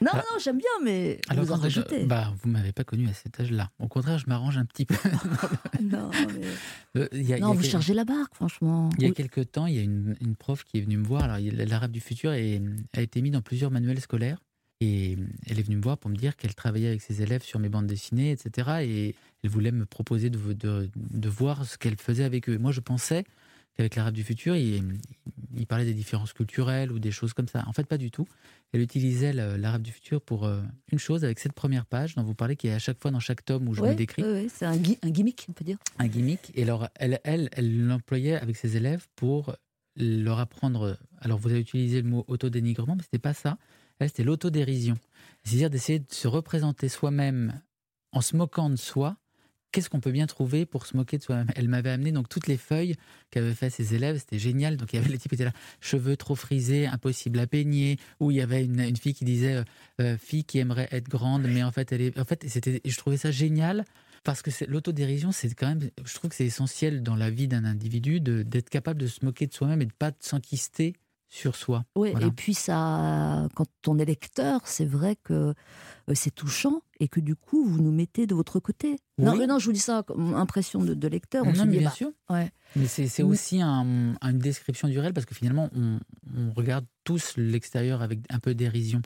Non, Ah. non, j'aime bien, mais Alors, vous en quand je- rajoutez. bah, vous m'avez pas connu à cet âge-là. Au contraire, je m'arrange un petit peu. non, mais- Euh, il y a- il y non a vous quel- chargez la barque, franchement. Il y a Oui. quelques temps, il y a une, une prof qui est venue me voir. Alors, l'arabe du futur est- a été mis dans plusieurs manuels scolaires. Et elle est venue me voir pour me dire qu'elle travaillait avec ses élèves sur mes bandes dessinées, etc. Et elle voulait me proposer de, de, de voir ce qu'elle faisait avec eux. Et moi, je pensais qu'avec l'arabe du futur, il, il parlait des différences culturelles ou des choses comme ça. En fait, pas du tout. Elle utilisait l'arabe du futur pour euh, une chose, avec cette première page dont vous parlez, qui est à chaque fois dans chaque tome où je Ouais, me décris ouais, c'est un, gimmick, on peut dire. un gimmick. Et alors, elle, elle, elle l'employait avec ses élèves pour leur apprendre. Alors, vous avez utilisé le mot autodénigrement, mais c'était pas ça. Elle, c'était l'autodérision. C'est-à-dire d'essayer de se représenter soi-même en se moquant de soi. Qu'est-ce qu'on peut bien trouver pour se moquer de soi-même? Elle m'avait amené donc toutes les feuilles qu'avaient fait ses élèves, c'était génial. Donc il y avait les types qui étaient là, cheveux trop frisés, impossible à peigner. Ou il y avait une, fille qui disait, euh, euh, fille qui aimerait être grande, mais en fait elle est, en fait je trouvais ça génial Parce que l'autodérision, c'est quand même, je trouve que c'est essentiel dans la vie d'un individu d'être capable de se moquer de soi-même et de pas s'enquister sur soi. Oui, Voilà. et puis ça, quand on est lecteur, c'est vrai que euh, c'est touchant et que du coup, vous nous mettez de votre côté. Non, mais non, je vous dis ça comme impression de, de lecteur. On non, se dit, bien bah, sûr. ouais. Mais c'est aussi un- une description du réel parce que finalement, on, on regarde tous l'extérieur avec un peu dérision.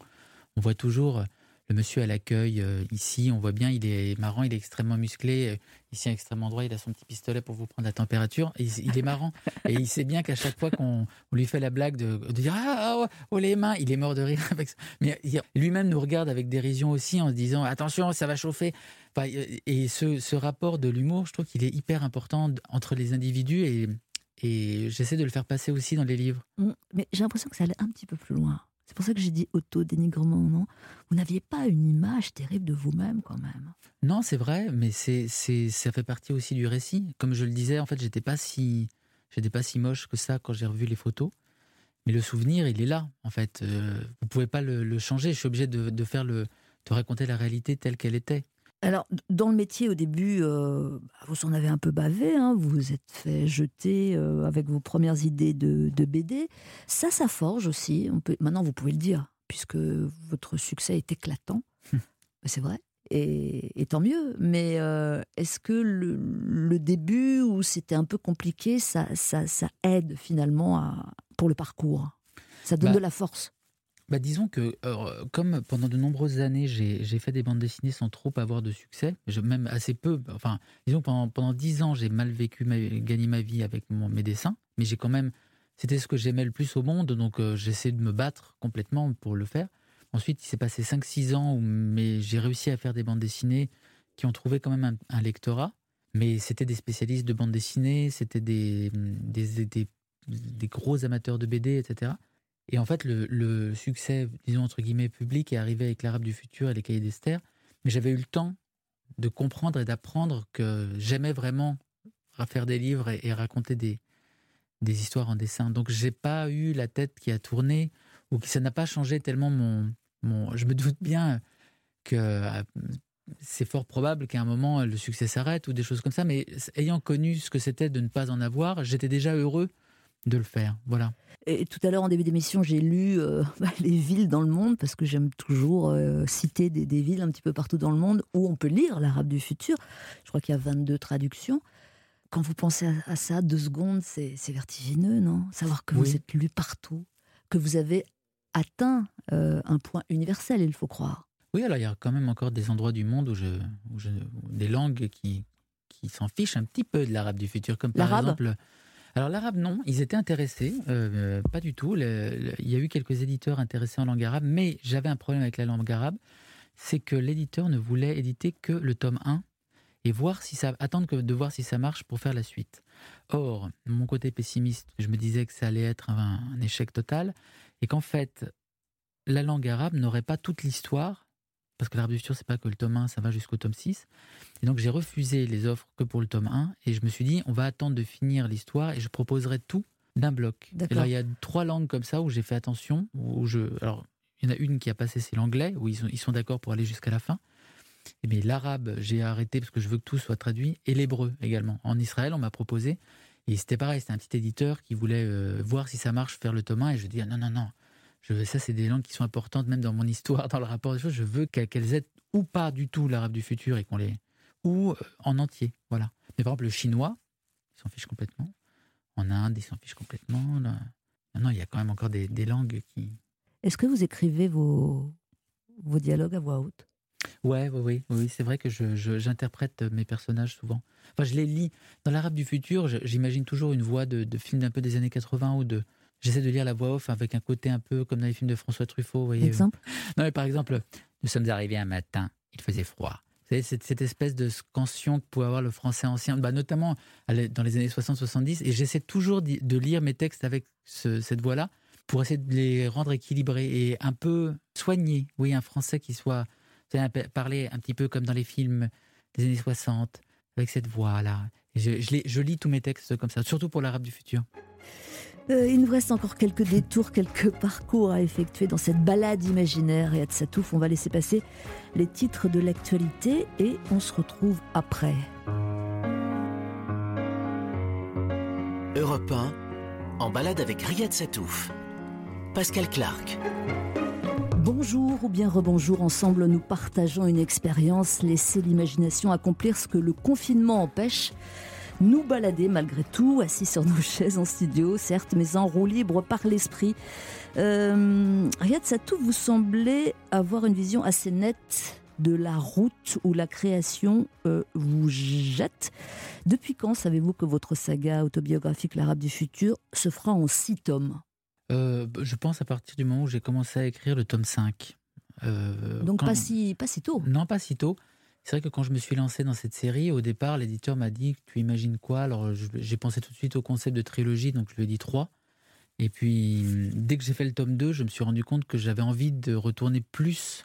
On voit toujours euh, le monsieur à l'accueil euh, ici, on voit bien, il est marrant, il est extrêmement musclé. euh, Ici, à extrêmement droit, il a son petit pistolet pour vous prendre la température. Et il, il est marrant. et il sait bien qu'à chaque fois qu'on on lui fait la blague de, de dire Ah, ah, oh, oh, les mains, il est mort de rire avec ça. Mais lui-même nous regarde avec dérision aussi en se disant Attention, ça va chauffer. Enfin, et ce, ce rapport de l'humour, je trouve qu'il est hyper important entre les individus et, et j'essaie de le faire passer aussi dans les livres. Mm, Mais j'ai l'impression que ça allait un petit peu plus loin. C'est pour ça que j'ai dit auto-dénigrement, non? Vous n'aviez pas une image terrible de vous-même quand même. Non, c'est vrai, mais c'est, c'est, ça fait partie aussi du récit. Comme je le disais, en fait, j'étais pas si, j'étais pas si moche que ça quand j'ai revu les photos. Mais le souvenir, il est là, en fait. Euh, vous pouvez pas le, changer. Je suis obligé de, de faire le, de raconter la réalité telle qu'elle était. Alors, dans le métier, au début, euh, vous en avez un peu bavé, hein, vous vous êtes fait jeter euh, avec vos premières idées de, de BD. Ça, ça forge aussi. On peut, maintenant, vous pouvez le dire, puisque votre succès est éclatant. C'est vrai. Et, et tant mieux. Mais euh, est-ce que le, le début, où c'était un peu compliqué, ça, ça, ça aide finalement à, pour le parcours? Ça donne Bah, de la force. Bah, disons que, euh, comme pendant de nombreuses années, j'ai fait des bandes dessinées sans trop avoir de succès, même assez peu. Enfin, disons pendant, pendant 10 ans, j'ai mal vécu, gagné ma vie avec mes dessins, mais j'ai quand même. C'était ce que j'aimais le plus au monde, donc euh, j'essaie de me battre complètement pour le faire. Ensuite, il s'est passé 5-6 ans où j'ai réussi à faire des bandes dessinées qui ont trouvé quand même un, lectorat, mais c'était des spécialistes de bandes dessinées, c'était des, des, des gros amateurs de BD, etc. Et en fait, le, succès, disons entre guillemets, public est arrivé avec l'Arabe du futur et les cahiers d'Esther. Mais j'avais eu le temps de comprendre et d'apprendre que j'aimais vraiment faire des livres et, raconter des, histoires en dessin. Donc, j'ai pas eu la tête qui a tourné ou que ça n'a pas changé tellement mon, mon. Je me doute bien que euh, c'est fort probable qu'à un moment le succès s'arrête ou des choses comme ça. Mais ayant connu ce que c'était de ne pas en avoir, j'étais déjà heureux de le faire. Voilà. Et tout à l'heure, en début d'émission, j'ai lu euh, les villes dans le monde, parce que j'aime toujours euh, citer des, des villes un petit peu partout dans le monde où on peut lire l'arabe du futur. Je crois qu'il y a 22 traductions. Quand vous pensez à, à ça, deux secondes, c'est vertigineux, non? Savoir que Oui. vous êtes lu partout, que vous avez atteint euh, un point universel, il faut croire. Oui, alors il y a quand même encore des endroits du monde où je, où je où des langues qui, qui s'en fichent un petit peu de l'arabe du futur, comme par exemple. Alors l'arabe, non, ils étaient intéressés, euh, pas du tout. Il y a eu quelques éditeurs intéressés en langue arabe, mais j'avais un problème avec la langue arabe, c'est que l'éditeur ne voulait éditer que le tome 1 et voir si ça, attendre de voir si ça marche pour faire la suite. Or, mon côté pessimiste, je me disais que ça allait être un échec total et qu'en fait, la langue arabe n'aurait pas toute l'histoire, parce que futur, c'est pas que le tome 1, ça va jusqu'au tome 6. Et donc, j'ai refusé les offres que pour le tome 1 et je me suis dit, on va attendre de finir l'histoire et je proposerai tout d'un bloc. Et alors, il y a trois langues comme ça où j'ai fait attention, où je, alors, il y en a une qui a passé, c'est l'anglais, où ils sont, ils sont d'accord pour aller jusqu'à la fin. Mais l'arabe, j'ai arrêté parce que je veux que tout soit traduit, et l'hébreu également. En Israël, on m'a proposé, et c'était pareil, c'était un petit éditeur qui voulait euh, voir si ça marche, faire le tome 1, et je dis ah, non, non, non, je veux, ça c'est des langues qui sont importantes même dans mon histoire, dans le rapport des choses, je veux qu'elles aient ou pas du tout l'arabe du futur, et qu'on les... ou euh, en entier, voilà. Mais par exemple, le chinois, ils s'en fichent complètement. En Inde, ils s'en fichent complètement. là. Non, il y a quand même encore des, des langues qui, Est-ce que vous écrivez vos, vos dialogues à voix haute? Ouais, ouais, oui, oui, c'est vrai que je- je- j'interprète mes personnages souvent. Enfin, je les lis. Dans l'arabe du futur, je- j'imagine toujours une voix de, de film d'un peu des années 80 ou de. J'essaie de lire la voix off avec un côté un peu comme dans les films de François Truffaut, vous voyez. Exemple? Non, mais par exemple, nous sommes arrivés un matin, il faisait froid. Vous savez, cette, cette espèce de scansion que pouvait avoir le français ancien, bah, notamment dans les années 60-70, et j'essaie toujours de lire mes textes avec ce- cette voix-là pour essayer de les rendre équilibrés et un peu soignés. Oui, un français qui soit, parler un petit peu comme dans les films des années 60, avec cette voix-là. Je lis tous mes textes comme ça, surtout pour l'arabe du futur. Euh, il nous reste encore quelques détours, quelques parcours à effectuer dans cette balade imaginaire. Et à Tsatouf, on va laisser passer les titres de l'actualité et on se retrouve après. Europe 1, en balade avec Riyad Satouf. Pascal Clark. Bonjour ou bien rebonjour, ensemble nous partageons une expérience, laisser l'imagination accomplir ce que le confinement empêche nous balader malgré tout, assis sur nos chaises en studio, certes, mais en roue libre par l'esprit. Euh, Riyad Satou, vous semblez avoir une vision assez nette de la route où la création euh, vous jette. Depuis quand savez-vous que votre saga autobiographique L'Arabe du futur se fera en six tomes? Euh, Je pense à partir du moment où j'ai commencé à écrire le tome 5. Euh, Donc pas, si, pas si tôt? Non, pas si tôt. C'est vrai que quand je me suis lancé dans cette série, au départ, l'éditeur m'a dit Tu imagines quoi? Alors j'ai pensé tout de suite au concept de trilogie, donc je lui ai dit trois. Et puis, dès que j'ai fait le tome 2, je me suis rendu compte que j'avais envie de retourner plus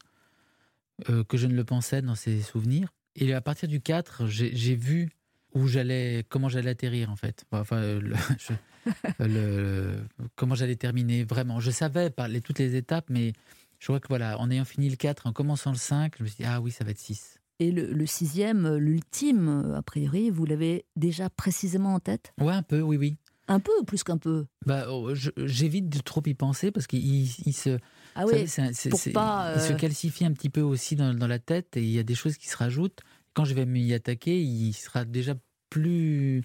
euh, que je ne le pensais dans ces souvenirs. Et à partir du 4, j'ai vu où j'allais, comment j'allais atterrir en fait. Enfin, comment j'allais terminer vraiment. Je savais toutes les étapes, mais je crois que voilà, en ayant fini le 4, en commençant le 5, je me suis dit, ah oui, ça va être 6. Et le, sixième, l'ultime, a priori, vous l'avez déjà précisément en tête? Ouais, un peu, oui, oui. Un peu plus qu'un peu? Bah, oh, J'évite de trop y penser parce qu'il se. Ah oui, il se calcifie un petit peu aussi dans, la tête et il y a des choses qui se rajoutent. Quand je vais m'y attaquer, il sera déjà plus.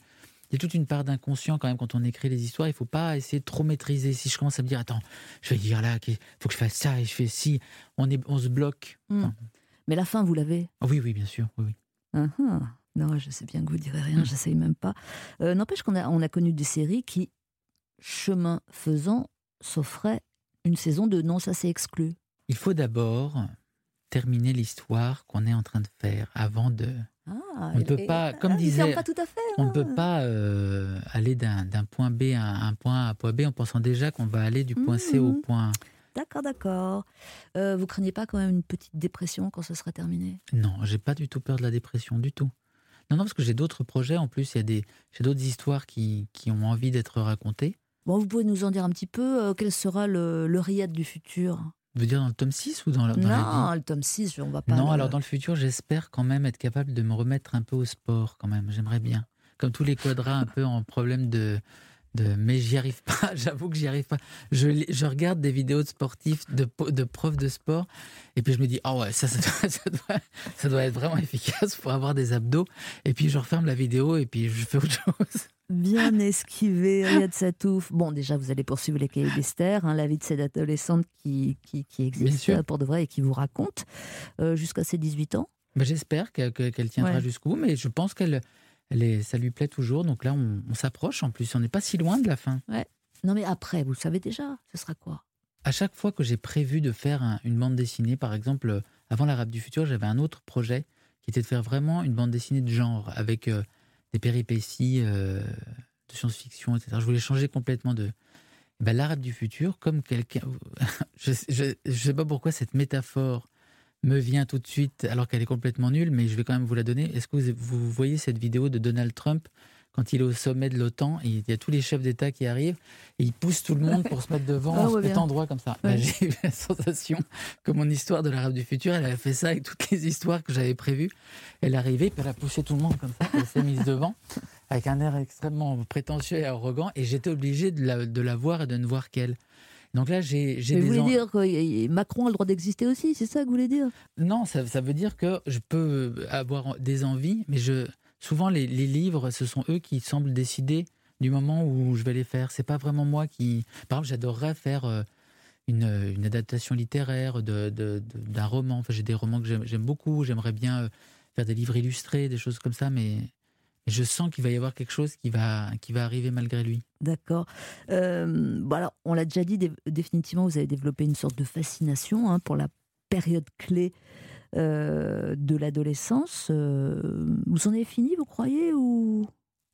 Il y a toute une part d'inconscient quand même quand on écrit les histoires. Il ne faut pas essayer de trop maîtriser. Si je commence à me dire, attends, je vais dire là, il faut que je fasse ça et je fais ci, on, est, on se bloque. Hmm. Mais la fin, vous l'avez ah Oui, oui, bien sûr. Oui, oui. Uh-huh. Non, je sais bien que vous direz rien, hmm. j'essaye même pas. Euh, n'empêche qu'on a, on a connu des séries qui, chemin faisant, s'offraient une saison de non, ça c'est exclu. Il faut d'abord terminer l'histoire qu'on est en train de faire avant de. Ah, on ne peut pas, comme disait, pas tout à fait, on ne peut pas euh, aller d'un point B à un point A à point B en pensant déjà qu'on va aller du point C au mmh. point D'accord, d'accord. Euh, vous craignez pas quand même une petite dépression quand ce sera terminé? Non, j'ai pas du tout peur de la dépression, du tout. Non, non, parce que j'ai d'autres projets. En plus, il y a des, j'ai d'autres histoires qui, qui, ont envie d'être racontées. Bon, vous pouvez nous en dire un petit peu euh, Quel sera le, le Riyad du futur? Vous veux dire dans le tome 6 ou dans, le, Non, le tome 6, on va pas. Non, alors dans le futur, j'espère quand même être capable de me remettre un peu au sport, quand même. J'aimerais bien. Comme tous les quadras un peu en problème de, mais j'y arrive pas, j'avoue que j'y arrive pas. Je, je, regarde des vidéos de sportifs, de, de profs de sport, et puis je me dis, oh ouais, ça, ça doit, ça, doit, ça doit, être vraiment efficace pour avoir des abdos. Et puis je referme la vidéo et puis je fais autre chose. Bien esquivé, Riyad Satouf. Bon, déjà, vous allez poursuivre les cahiers d'Esther, hein, la vie de cette adolescente qui, qui, qui existe pour de vrai et qui vous raconte euh, jusqu'à ses 18 ans. Ben, J'espère qu'elle tiendra jusqu'au bout, mais je pense qu'elle ça lui plaît toujours. Donc là, on, s'approche en plus. On n'est pas si loin de la fin. Ouais. Non, mais après, vous savez déjà, ce sera quoi? À chaque fois que j'ai prévu de faire une bande dessinée, par exemple, avant l'Arabe du futur, j'avais un autre projet qui était de faire vraiment une bande dessinée de genre avec euh, des péripéties euh, de science-fiction, etc. Je voulais changer complètement de. Ben, L'Arabe du futur, comme quelqu'un. je ne sais pas pourquoi cette métaphore me vient tout de suite, alors qu'elle est complètement nulle, mais je vais quand même vous la donner. Est-ce que vous, voyez cette vidéo de Donald Trump quand il est au sommet de l'OTAN il y a tous les chefs d'État qui arrivent et il pousse tout le monde pour se mettre devant ah, en se mettant droit comme ça? Ben, j'ai eu la sensation que mon histoire de l'Arabe du futur, elle avait fait ça avec toutes les histoires que j'avais prévues. Elle arrivée, puis elle a poussé tout le monde comme ça, elle s'est mise devant avec un air extrêmement prétentieux et arrogant et j'étais obligé de la, de la voir et de ne voir qu'elle. Donc là, j'ai des. Vous voulez dire que Macron a le droit d'exister aussi, c'est ça que vous voulez dire? Non, ça, veut dire que je peux avoir des envies, mais je souvent les, livres, ce sont eux qui semblent décider du moment où je vais les faire. C'est pas vraiment moi qui. Par exemple, j'adorerais faire euh, une, adaptation littéraire d'un de, roman. Enfin, j'ai des romans que j'aime beaucoup. J'aimerais bien euh, faire des livres illustrés, des choses comme ça, mais je sens qu'il va y avoir quelque chose qui va, qui va arriver malgré lui. D'accord. Euh, bon alors, on l'a déjà dit, définitivement, vous avez développé une sorte de fascination hein, pour la période clé euh, de l'adolescence. Euh, vous en avez fini, vous croyez ou?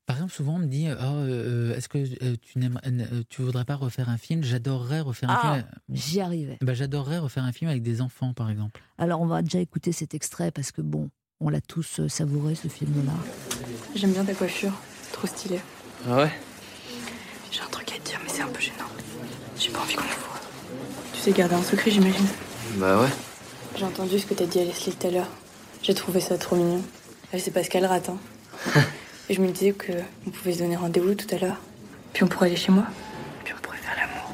Par exemple, souvent on me dit oh, Est-ce que tu ne tu voudrais pas refaire un film? J'adorerais refaire un ah, film. J'y arrivais. Bah, J'adorerais refaire un film avec des enfants, par exemple. Alors, on va déjà écouter cet extrait parce que, bon, on l'a tous savouré, ce film-là. J'aime bien ta coiffure, trop stylé. Ah ouais? J'ai un truc à te dire, mais c'est un peu gênant. J'ai pas envie qu'on le voit. Tu sais garder un secret, j'imagine. Bah ouais. J'ai entendu ce que t'as dit à Leslie tout à l'heure. J'ai trouvé ça trop mignon. Elle sait pas ce qu'elle rate, hein. Et je me disais que on pouvait se donner rendez-vous tout à l'heure. Puis on pourrait aller chez moi. Puis on pourrait faire l'amour.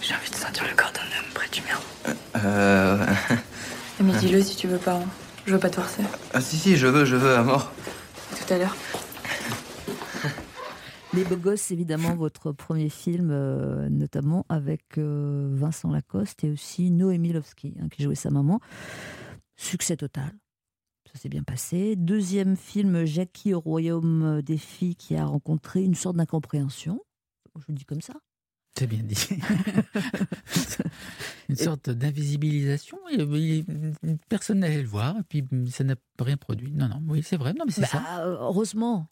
J'ai envie de sentir le corps d'un homme près du mien. Euh. Mais dis-le si tu veux pas. hein. Je veux pas te forcer. Ah si, si, je veux, je veux, à mort. Tout à l'heure. Les Beaux Gosses, évidemment, votre premier film, euh, notamment avec euh, Vincent Lacoste et aussi Noémie Lovski, hein, qui jouait sa maman. Succès total. Ça s'est bien passé. Deuxième film, Jackie au royaume des filles, qui a rencontré une sorte d'incompréhension. Je vous le dis comme ça. C'est bien dit. une sorte d'invisibilisation. euh, Personne n'allait le voir, et puis ça n'a rien produit. Non, non, oui, c'est vrai. Non, mais c'est Bah, ça. euh, heureusement.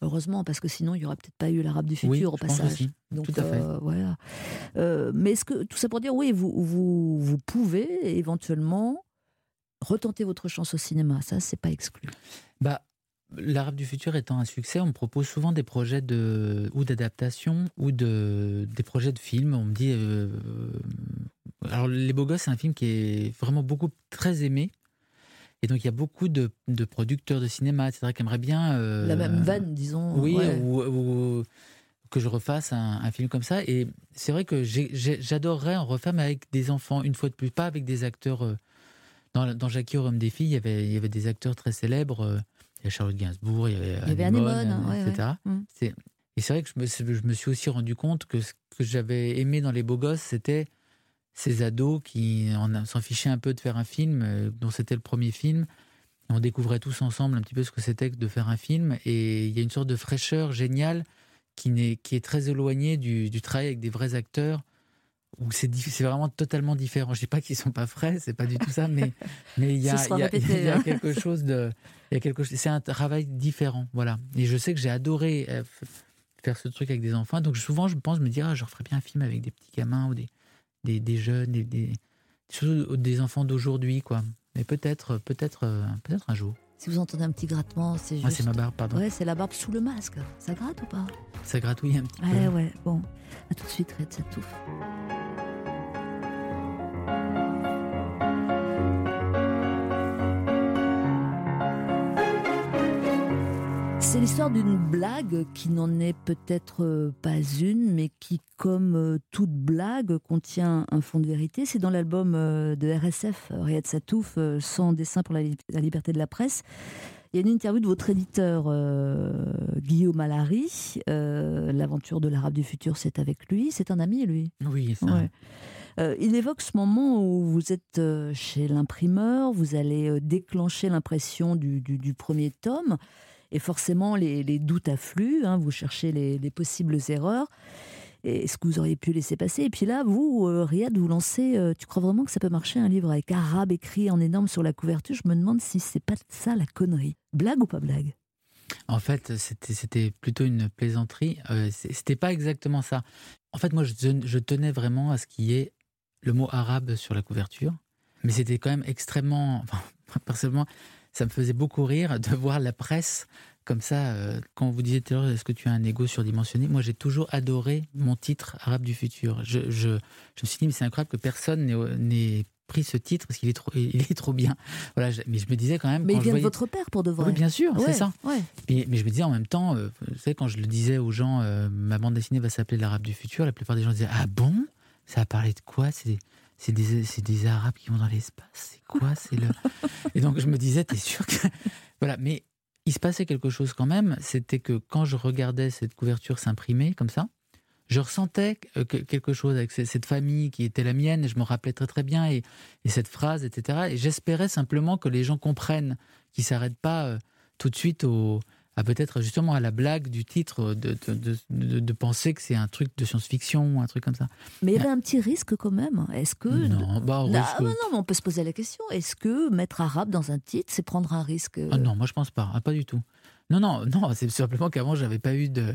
Heureusement, parce que sinon, il n'y aurait peut-être pas eu l'arabe du futur Oui, au passage. Donc, Tout à fait. euh, voilà. Euh, mais est-ce que tout ça pour dire, oui, vous, vous, vous pouvez éventuellement retenter votre chance au cinéma. Ça, c'est pas exclu. Bah, L'Arabe du futur étant un succès, on me propose souvent des projets de ou d'adaptation ou de des projets de films. On me dit, euh, alors Les Beaux Gosses, c'est un film qui est vraiment beaucoup très aimé. Et donc il y a beaucoup de, de producteurs de cinéma, etc., qui aimeraient bien euh, La même vanne, disons. oui, ouais. ou, ou que je refasse un, un film comme ça. Et c'est vrai que j'adorerais en refaire, mais avec des enfants, une fois de plus, pas avec des acteurs. euh, dans, dans Jackie au Rhum des filles, il y, avait, il y avait des acteurs très célèbres. Il y avait Charlotte Gainsbourg, il y avait, Il y avait Anémone, Anémone, ouais, etc. ouais. Et c'est vrai que je me, je me suis aussi rendu compte que ce que j'avais aimé dans Les Beaux Gosses, c'était ces ados qui en- s'en fichaient un peu de faire un film, euh, dont c'était le premier film. On découvrait tous ensemble un petit peu ce que c'était que de faire un film. Et il y a une sorte de fraîcheur géniale qui, n'est- qui est très éloignée du, du travail avec des vrais acteurs, où c'est vraiment totalement différent. Je ne dis pas qu'ils sont pas frais, c'est pas du tout ça, mais mais il y y il y a hein. quelque chose de, il y a quelque chose. C'est un travail différent, voilà. Et je sais que j'ai adoré euh, faire ce truc avec des enfants. Donc souvent, je pense, me dis, ah, je referais bien un film avec des petits gamins ou des des, des jeunes, des, des, surtout des enfants d'aujourd'hui, quoi. Mais peut-être, peut-être, euh, peut-être un jour. Si vous entendez un petit grattement, c'est juste. Ah, c'est ma barbe, pardon. Ouais, c'est la barbe sous le masque. Ça gratte ou pas Ça gratouille un petit Ouais, peu. ouais. Bon, à tout de suite, Red Satouf. C'est l'histoire d'une blague qui n'en est peut-être euh, pas une, mais qui, comme euh, toute blague, contient un fond de vérité. C'est dans l'album euh, de RSF, Riyad Satouf, Sans dessin pour la, li- la liberté de la presse. Il y a une interview de votre éditeur euh, Guillaume Allary. Euh, L'aventure de l'Arabe du futur, c'est avec lui. C'est un ami, lui. Oui, ça. Ouais. Euh, il évoque ce moment où vous êtes chez l'imprimeur, vous allez déclencher l'impression du, du- du premier tome, et forcément les, doutes affluent, hein, vous cherchez les, les possibles erreurs, et ce que vous auriez pu laisser passer. Et puis là, vous, euh, Riyad, vous lancez, euh, tu crois vraiment que ça peut marcher, un livre avec arabe écrit en énorme sur la couverture? Je me demande si c'est pas ça la connerie. Blague ou pas blague? En fait, c'était plutôt une plaisanterie. Euh, c'était pas exactement ça. En fait, moi, je, ten- je tenais vraiment à ce qu'il y ait le mot arabe sur la couverture. Mais c'était quand même extrêmement. Personnellement, ça me faisait beaucoup rire de voir la presse comme ça. euh, quand vous disiez tout à l'heure, est-ce que tu as un ego surdimensionné? Moi, j'ai toujours adoré mon titre Arabe du futur. Je, je, je me suis dit, mais c'est incroyable que personne n'ait- pris ce titre parce qu'il est trop, il est trop bien. Voilà, je- mais je me disais quand même. Mais quand il vient de votre père pour de vrai. Oui, bien sûr, Ouais, c'est ça. ouais. Mais, mais je me disais en même temps, euh, vous savez, quand je le disais aux gens, euh, ma bande dessinée va s'appeler l'Arabe du futur, la plupart des gens disaient Ah bon? Ça a parlé de quoi? C'est c'est des, c'est des Arabes qui vont dans l'espace C'est quoi C'est le... Et donc je me disais T'es sûr que. Voilà, mais il se passait quelque chose quand même, c'était que quand je regardais cette couverture s'imprimer comme ça, je ressentais euh, que- quelque chose avec ce- cette famille qui était la mienne, et je me rappelais très très bien, et, et cette phrase, etc. Et j'espérais simplement que les gens comprennent, qu'ils ne s'arrêtent pas euh, tout de suite au, à peut-être justement à la blague du titre, de, de, de- de- de penser que c'est un truc de science-fiction ou un truc comme ça. Mais il y avait un petit risque quand même. Est-ce que. Non, bah, non, mais on peut se poser la question. Est-ce que mettre arabe dans un titre, c'est prendre un risque? Ah non, moi je pense pas, Ah, pas du tout. Non, non, non, c'est simplement qu'avant j'avais pas eu de,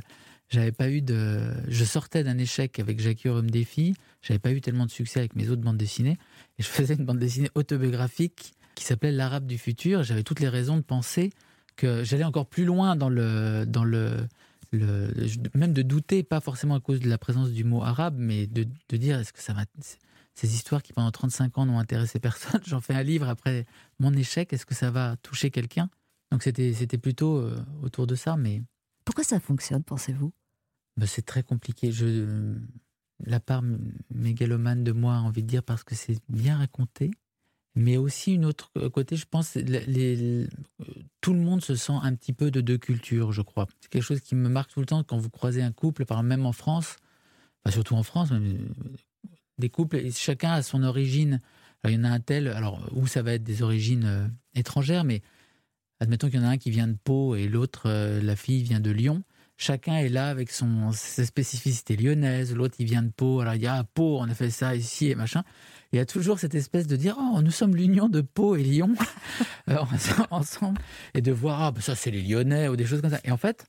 j'avais pas eu de, je sortais d'un échec avec Jackie des filles, j'avais pas eu tellement de succès avec mes autres bandes dessinées, et je faisais une bande dessinée autobiographique qui s'appelait L'Arabe du futur. J'avais toutes les raisons de penser que j'allais encore plus loin dans le, dans le, le, même de douter, pas forcément à cause de la présence du mot arabe, mais de, de dire est-ce que ça va. Ces histoires qui pendant 35 ans n'ont intéressé personne, j'en fais un livre après mon échec, est-ce que ça va toucher quelqu'un? Donc c'était plutôt euh, autour de ça, mais. Pourquoi ça fonctionne, pensez-vous? Ben, C'est très compliqué. Je, la part mégalomane de moi a envie de dire parce que c'est bien raconté, mais aussi une autre côté, je pense, les, tout le monde se sent un petit peu de deux cultures, je crois. C'est quelque chose qui me marque tout le temps quand vous croisez un couple, par même en France, surtout en France, des couples, chacun a son origine. il y en a un tel, alors où ça va être des origines euh, étrangères, mais admettons qu'il y en a un qui vient de Pau et l'autre, euh, la fille, vient de Lyon chacun est là avec son, sa spécificité lyonnaise, l'autre il vient de Pau, alors il y a ah, Pau, on a fait ça ici et machin. Il y a toujours cette espèce de dire oh, nous sommes l'union de Pau et Lyon euh, ensemble et de voir ah, bah, ça c'est les Lyonnais ou des choses comme ça. Et en fait,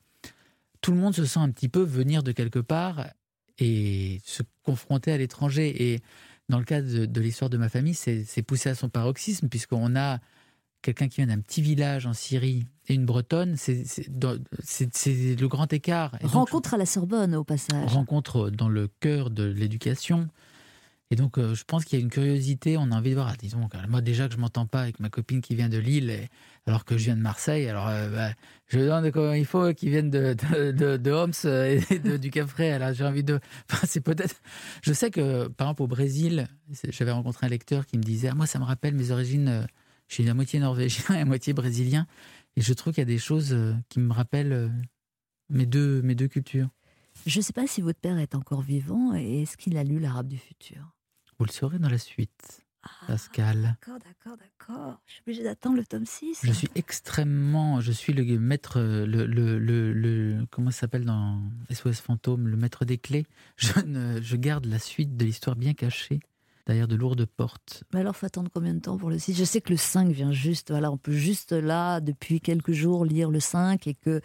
tout le monde se sent un petit peu venir de quelque part et se confronter à l'étranger. Et dans le cas de, de l'histoire de ma famille, c'est poussé à son paroxysme puisqu'on a quelqu'un qui vient d'un petit village en Syrie et une Bretonne, c'est le grand écart. rencontre à la Sorbonne, au passage. Rencontre dans le cœur de l'éducation. Et donc, euh, je pense qu'il y a une curiosité, on a envie de voir. Ah, disons, moi déjà que je m'entends pas avec ma copine qui vient de Lille, alors que je viens de Marseille, alors euh, bah, je demande comment il faut qu'ils viennent de, de, de, Homs et du Cap-Frais. Alors j'ai envie de. Enfin, c'est peut-être. Je sais que, par exemple, au Brésil, j'avais rencontré un lecteur qui me disait ah, Moi, ça me rappelle mes origines euh, je suis à moitié norvégien et à moitié brésilien. Et je trouve qu'il y a des choses euh, qui me rappellent euh, mes deux, mes deux cultures. Je ne sais pas si votre père est encore vivant et est-ce qu'il a lu l'arabe du futur? Vous le saurez dans la suite, ah, Pascal. D'accord, d'accord, d'accord. Je suis obligée d'attendre le tome 6. Je suis extrêmement. Je suis le maître. Le, le, le, comment ça s'appelle dans SOS Fantôme Le maître des clés. Je, je garde la suite de l'histoire bien cachée derrière de lourdes portes. Mais alors, faut attendre combien de temps pour le 6 Je sais que le 5 vient juste, voilà, on peut juste là, depuis quelques jours, lire le 5 et que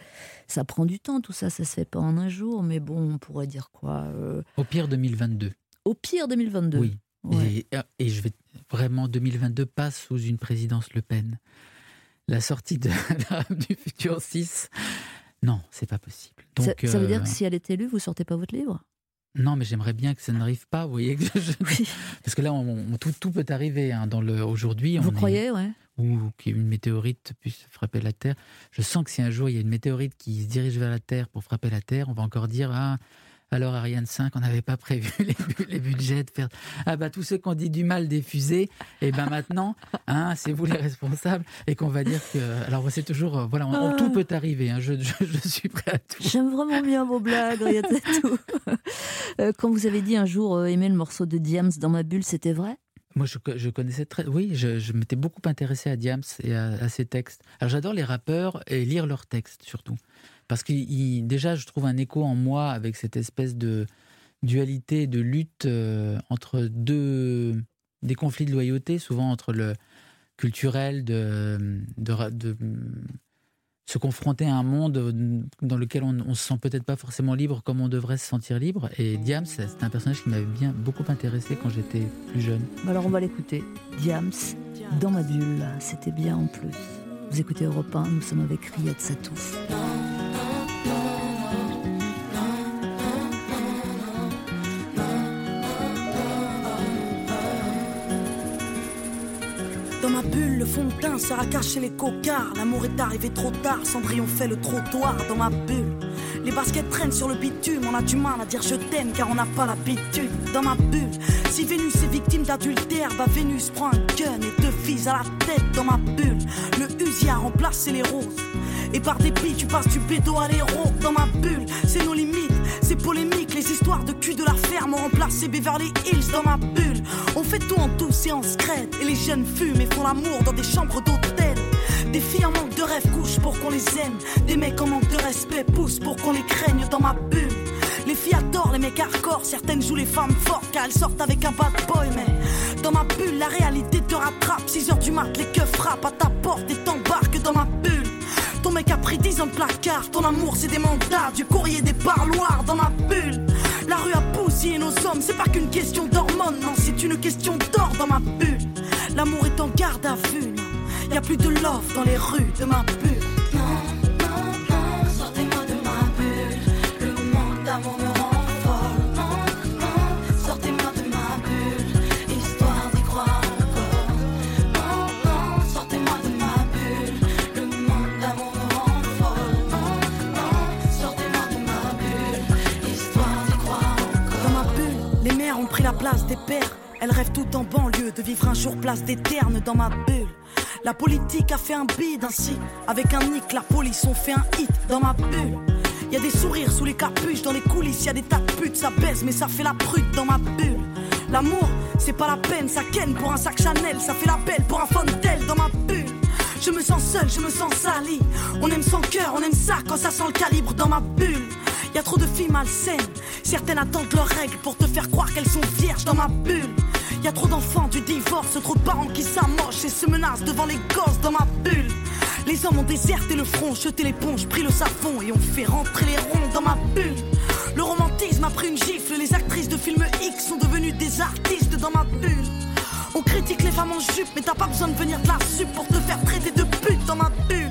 ça prend du temps, tout ça, ça se fait pas en un jour, mais bon, on pourrait dire quoi euh, Au pire 2022. Au pire 2022 Oui. Et, et, je vais vraiment, 2022 passe sous une présidence Le Pen. La sortie de du futur 6, non, c'est pas possible. Donc, ça, ça veut dire que euh, si elle est élue, vous sortez pas votre livre? Non, mais j'aimerais bien que ça n'arrive pas, vous voyez. Que Parce que là, on, tout, tout, peut arriver. Hein, dans le aujourd'hui, vous croyez, ouais. Ou qu'une météorite puisse frapper la Terre. Je sens que si un jour il y a une météorite qui se dirige vers la Terre pour frapper la Terre, on va encore dire ah alors Ariane 5, on n'avait pas prévu les, budgets de faire. Ah bah tous ceux qui ont dit du mal des fusées, et ben maintenant, hein, c'est vous les responsables, et qu'on va dire que. Alors c'est toujours, euh, voilà, tout peut arriver. Hein, je, suis prêt à tout. J'aime vraiment bien vos blagues, tout. Euh, quand vous avez dit un jour euh, aimer le morceau de Diams dans ma bulle, c'était vrai? Moi, je, connaissais très. Oui, je, m'étais beaucoup intéressé à Diams et à, ses textes. Alors, j'adore les rappeurs et lire leurs textes surtout. Parce que déjà, je trouve un écho en moi avec cette espèce de dualité, de lutte euh, entre deux des conflits de loyauté, souvent entre le culturel, de, se confronter à un monde dans lequel on, ne se sent peut-être pas forcément libre comme on devrait se sentir libre. Et Diams, c'est un personnage qui m'avait bien beaucoup intéressé quand j'étais plus jeune. Alors on va l'écouter. Diams, dans ma bulle, c'était bien en plus. Vous écoutez Europe 1, nous sommes avec Riyad Satouf. Fond de teint sert à les cocards. L'amour est arrivé trop tard, Cendrillon fait le trottoir dans ma bulle. Les baskets traînent sur le bitume, on a du mal à dire je t'aime car on n'a pas l'habitude. Dans ma bulle, si Vénus est victime d'adultère, bah Vénus prend un gun et deux filles à la tête dans ma bulle. Le Uzi a remplacé les roses. Et par dépit, tu passes du bédo à l'héros dans ma bulle. C'est nos limites, c'est polémique. Les histoires de cul de la ferme ont remplacé Beverly Hills dans ma bulle. On fait tout en douce et en scred. Et les jeunes fument et font l'amour dans des chambres d'hôtel. Des filles en manque de rêve couchent pour qu'on les aime. Des mecs en manque de respect poussent pour qu'on les craigne dans ma bulle. Les filles adorent les mecs hardcore, certaines jouent les femmes fortes car elles sortent avec un bad boy. Mais dans ma bulle, la réalité te rattrape. 6 heures du mat, les keufs frappent à ta porte et t'embarquent dans ma bulle. Ton mec a pris 10 ans de placard, ton amour c'est des mandats, du courrier des parloirs dans ma bulle. La rue a bousillé nos hommes, c'est pas qu'une question d'hormones, non, c'est une question d'or dans ma bulle. L'amour est en garde à vue, non. Y a plus de love dans les rues de ma bulle. Non, non, non, sortez-moi de ma bulle. Ont pris la place des pères. Elles rêvent tout en banlieue de vivre un jour place des ternes dans ma bulle. La politique a fait un bide ainsi. Avec un nick, la police ont fait un hit dans ma bulle. Y a des sourires sous les capuches, dans les coulisses, y a des tas de putes, ça baise, mais ça fait la prude dans ma bulle. L'amour, c'est pas la peine, ça ken pour un sac Chanel, ça fait la belle pour un fontel dans ma bulle. Je me sens seul, je me sens sali. On aime son cœur, on aime ça quand ça sent le calibre dans ma bulle. Y trop de filles malsaines, certaines attendent leurs règles pour te faire croire qu'elles sont vierges dans ma bulle. Y a trop d'enfants du divorce, trop de parents qui s'amochent et se menacent devant les gosses dans ma bulle. Les hommes ont déserté le front, jeté l'éponge, pris le savon et ont fait rentrer les ronds dans ma bulle. Le romantisme a pris une gifle, les actrices de films X sont devenues des artistes dans ma bulle. On critique les femmes en jupe, mais t'as pas besoin de venir de la sup pour te faire traiter de pute dans ma bulle.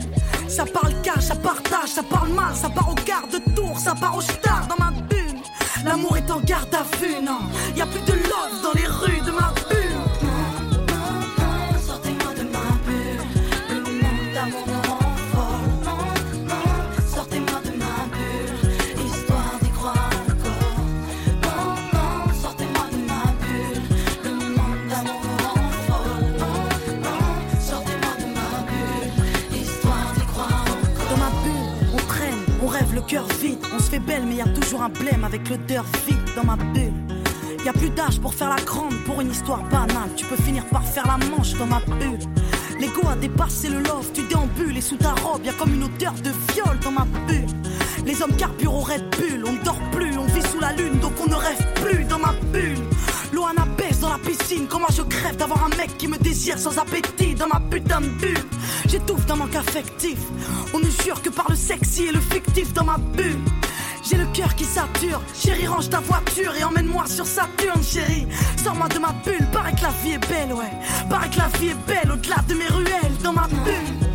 Ça parle cash, ça partage, ça parle mal, ça part au quart de tour, ça part au star dans ma bulle. L'amour est en garde à vue, non. Y a plus de love dans les rues de ma bulle. On se fait belle, mais y a toujours un blême avec l'odeur vide dans ma bulle. Y a plus d'âge pour faire la grande, pour une histoire banale. Tu peux finir par faire la manche dans ma bulle. L'ego a dépassé le love, tu déambules et sous ta robe, y a comme une odeur de viol dans ma bulle. Les hommes carburent au Red Bull, on ne dort plus, on vit sous la lune, donc on ne rêve plus dans ma bulle. Comment je crève d'avoir un mec qui me désire sans appétit dans ma putain de bulle. J'étouffe d'un manque affectif, on ne jure que par le sexy et le fictif dans ma bulle. J'ai le cœur qui sature, chérie range ta voiture et emmène-moi sur Saturne chérie. Sors-moi de ma bulle, paraît que la vie est belle ouais. Paraît que la vie est belle au-delà de mes ruelles dans ma bulle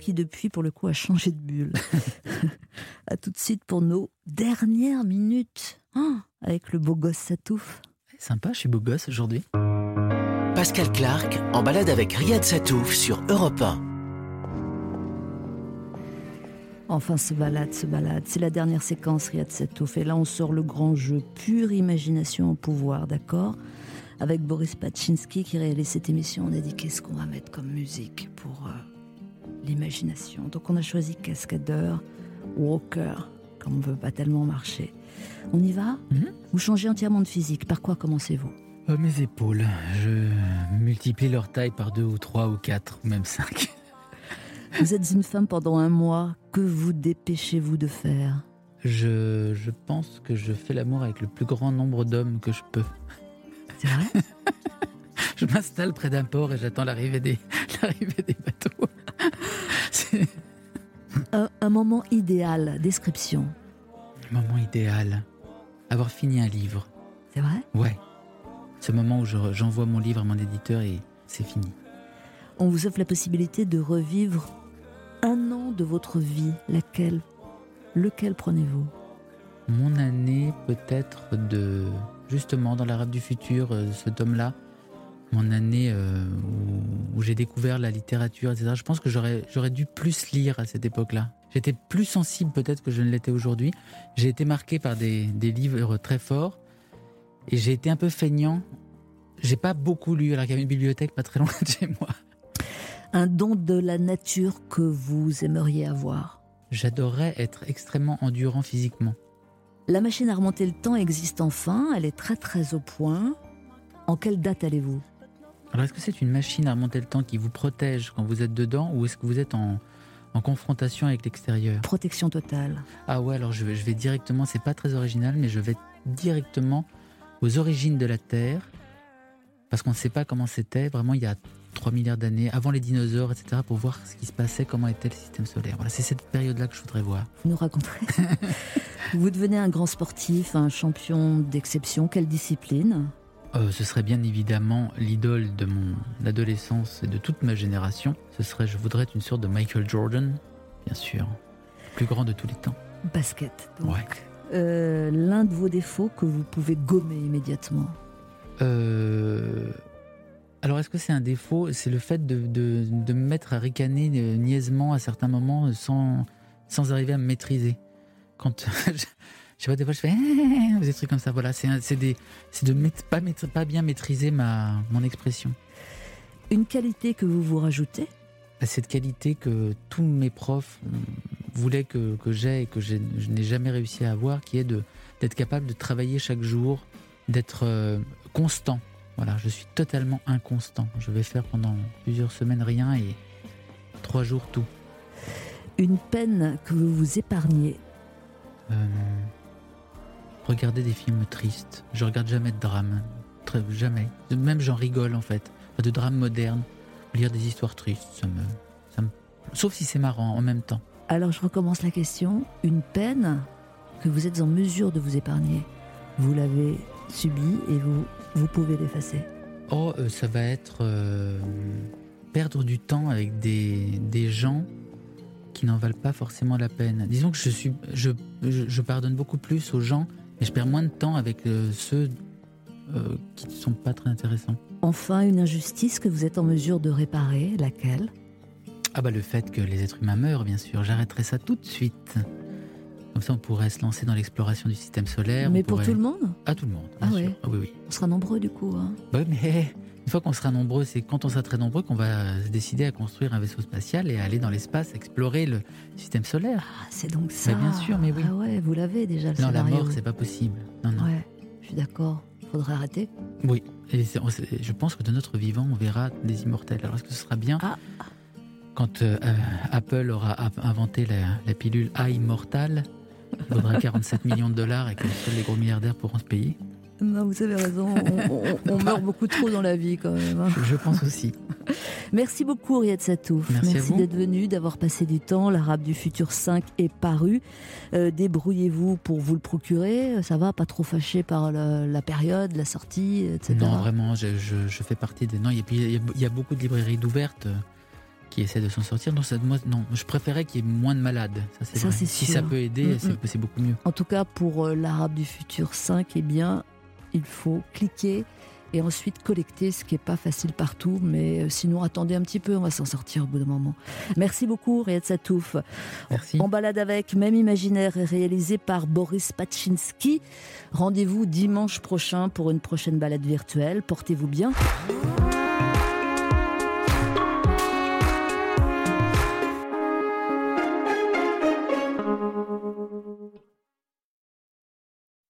qui depuis pour le coup a changé de bulle. à tout de suite pour nos dernières minutes Ah, avec le beau gosse Satouf. Sympa, je suis beau gosse aujourd'hui. Pascal Clark en balade avec Riyad Satouf sur Europe 1. Enfin, se balade, se balade. C'est la dernière séquence, Riyad Satouf. Et là, on sort le grand jeu, pure imagination au pouvoir, d'accord? Avec Boris Pachinski qui réalise cette émission, on a dit qu'est-ce qu'on va mettre comme musique pour euh, l'imagination. Donc, on a choisi Cascadeur, Walker, comme on veut pas tellement marcher. On y va Vous changez entièrement de physique. Par quoi commencez-vous Oh, mes épaules, je multiplie leur taille par deux ou trois ou quatre ou même cinq. Vous êtes une femme pendant un mois. Que vous dépêchez-vous de faire Je, je pense que je fais l'amour avec le plus grand nombre d'hommes que je peux. C'est vrai Je m'installe près d'un port et j'attends l'arrivée des, l'arrivée des bateaux. C'est un, un moment idéal, description. le moment idéal. Avoir fini un livre. C'est vrai? Ouais. Ce moment où je- j'envoie mon livre à mon éditeur et c'est fini. On vous offre la possibilité de revivre un an de votre vie. Laquelle? Lequel prenez-vous? Mon année peut-être de... Justement, dans la rade du futur, euh, ce tome-là, mon année euh, où, où j'ai découvert la littérature, etc. Je pense que j'aurais, j'aurais dû plus lire à cette époque-là. J'étais plus sensible peut-être que je ne l'étais aujourd'hui. J'ai été marqué par des, des livres très forts et j'ai été un peu feignant. J'ai pas beaucoup lu, alors qu'il y avait une bibliothèque pas très loin de chez moi. Un don de la nature que vous aimeriez avoir J'adorerais être extrêmement endurant physiquement. La machine à remonter le temps existe enfin, elle est très très au point. En quelle date allez-vous? Alors, est-ce que c'est une machine à remonter le temps qui vous protège quand vous êtes dedans ou est-ce que vous êtes en, en confrontation avec l'extérieur Protection totale. Ah ouais, alors je vais, je vais directement, c'est pas très original, mais je vais directement aux origines de la Terre, parce qu'on ne sait pas comment c'était, vraiment il y a 3 milliards d'années, avant les dinosaures, etc., pour voir ce qui se passait, comment était le système solaire. Voilà, c'est cette période-là que je voudrais voir. Vous nous raconterez. vous devenez un grand sportif, un champion d'exception. Quelle discipline? Euh, ce serait bien évidemment l'idole de mon adolescence et de toute ma génération. Ce serait, je voudrais être une sorte de Michael Jordan, bien sûr, le plus grand de tous les temps. Basket. Donc. Ouais. Euh, L'un de vos défauts que vous pouvez gommer immédiatement. Euh, Alors, est-ce que c'est un défaut? C'est le fait de, de- de me mettre à ricaner niaisement à certains moments sans, sans arriver à me maîtriser. Quand je, sais pas, des fois je fais des trucs comme ça. Voilà, c'est de pas, pas bien maîtriser ma, mon expression. Une qualité que vous vous rajoutez? Cette qualité que tous mes profs euh, voulaient que, que j'ai et que je n'ai jamais réussi à avoir, qui est d'être capable de travailler chaque jour, d'être euh, constant. Voilà, je suis totalement inconstant. Je vais faire pendant plusieurs semaines rien et trois jours tout. Une peine que vous vous épargnez? Euh, regarder des films tristes. Je regarde jamais de drame. Très, jamais. Même j'en rigole en fait. Pas de drame moderne. Lire des histoires tristes, ça me, ça me... Sauf si c'est marrant en même temps. Alors je recommence la question. Une peine que vous êtes en mesure de vous épargner. Vous l'avez subie et vous, vous pouvez l'effacer. Oh, euh, ça va être euh, perdre du temps avec des, des gens qui n'en valent pas forcément la peine. Disons que je, suis, je, je, je pardonne beaucoup plus aux gens, mais je perds moins de temps avec euh, ceux euh, qui ne sont pas très intéressants. Enfin, une injustice que vous êtes en mesure de réparer. Laquelle? Ah bah le fait que les êtres humains meurent, bien sûr, j'arrêterai ça tout de suite. Comme ça, on pourrait se lancer dans l'exploration du système solaire. Mais on pour pourrait- tout le monde? À tout le monde, Ah ouais. Ah oui, oui. On sera nombreux du coup. hein. Mais une fois qu'on sera nombreux, c'est quand on sera très nombreux qu'on va se décider à construire un vaisseau spatial et à aller dans l'espace, explorer le système solaire. Ah, c'est donc ça. bien sûr, mais oui. Ah ouais, vous l'avez déjà le non, la mort, c'est pas possible. Non, non. Ouais, je suis d'accord. Faudrait arrêter. Oui, et je pense que de notre vivant, on verra des immortels. Alors, est-ce que ce sera bien Ah. quand euh, euh, Apple aura inventé la, la pilule immortale? Qui vaudra 47 millions de dollars et que seuls les gros milliardaires pourront se payer Non, vous avez raison. On, on- on meurt beaucoup trop dans la vie quand même. hein. je, pense aussi. Merci beaucoup, Riyad Satouf. Merci d'être venu, d'avoir passé du temps. L'Arabe du futur 5 est paru. Euh, Débrouillez-vous pour vous le procurer. Ça va, pas trop fâché par la, la période, la sortie, etc. Non, vraiment, je, je- je fais partie des. Non, et puis il y, a- il y a beaucoup de librairies d'ouvertes euh, qui essaient de s'en sortir. Non, ça, moi, non, je préférais qu'il y ait moins de malades. Ça, Ça, Si ça peut aider, Mm, c'est mm. c'est beaucoup mieux. En tout cas, pour euh, l'Arabe du futur 5, eh bien, il faut cliquer et ensuite collecter, ce qui n'est pas facile partout, mais euh, sinon attendez un petit peu, on va s'en sortir au bout d'un moment. Merci beaucoup, Riyad Satouf. Merci. En balade avec, même imaginaire, réalisé par Boris Pachinski. Rendez-vous dimanche prochain pour une prochaine balade virtuelle. Portez-vous bien.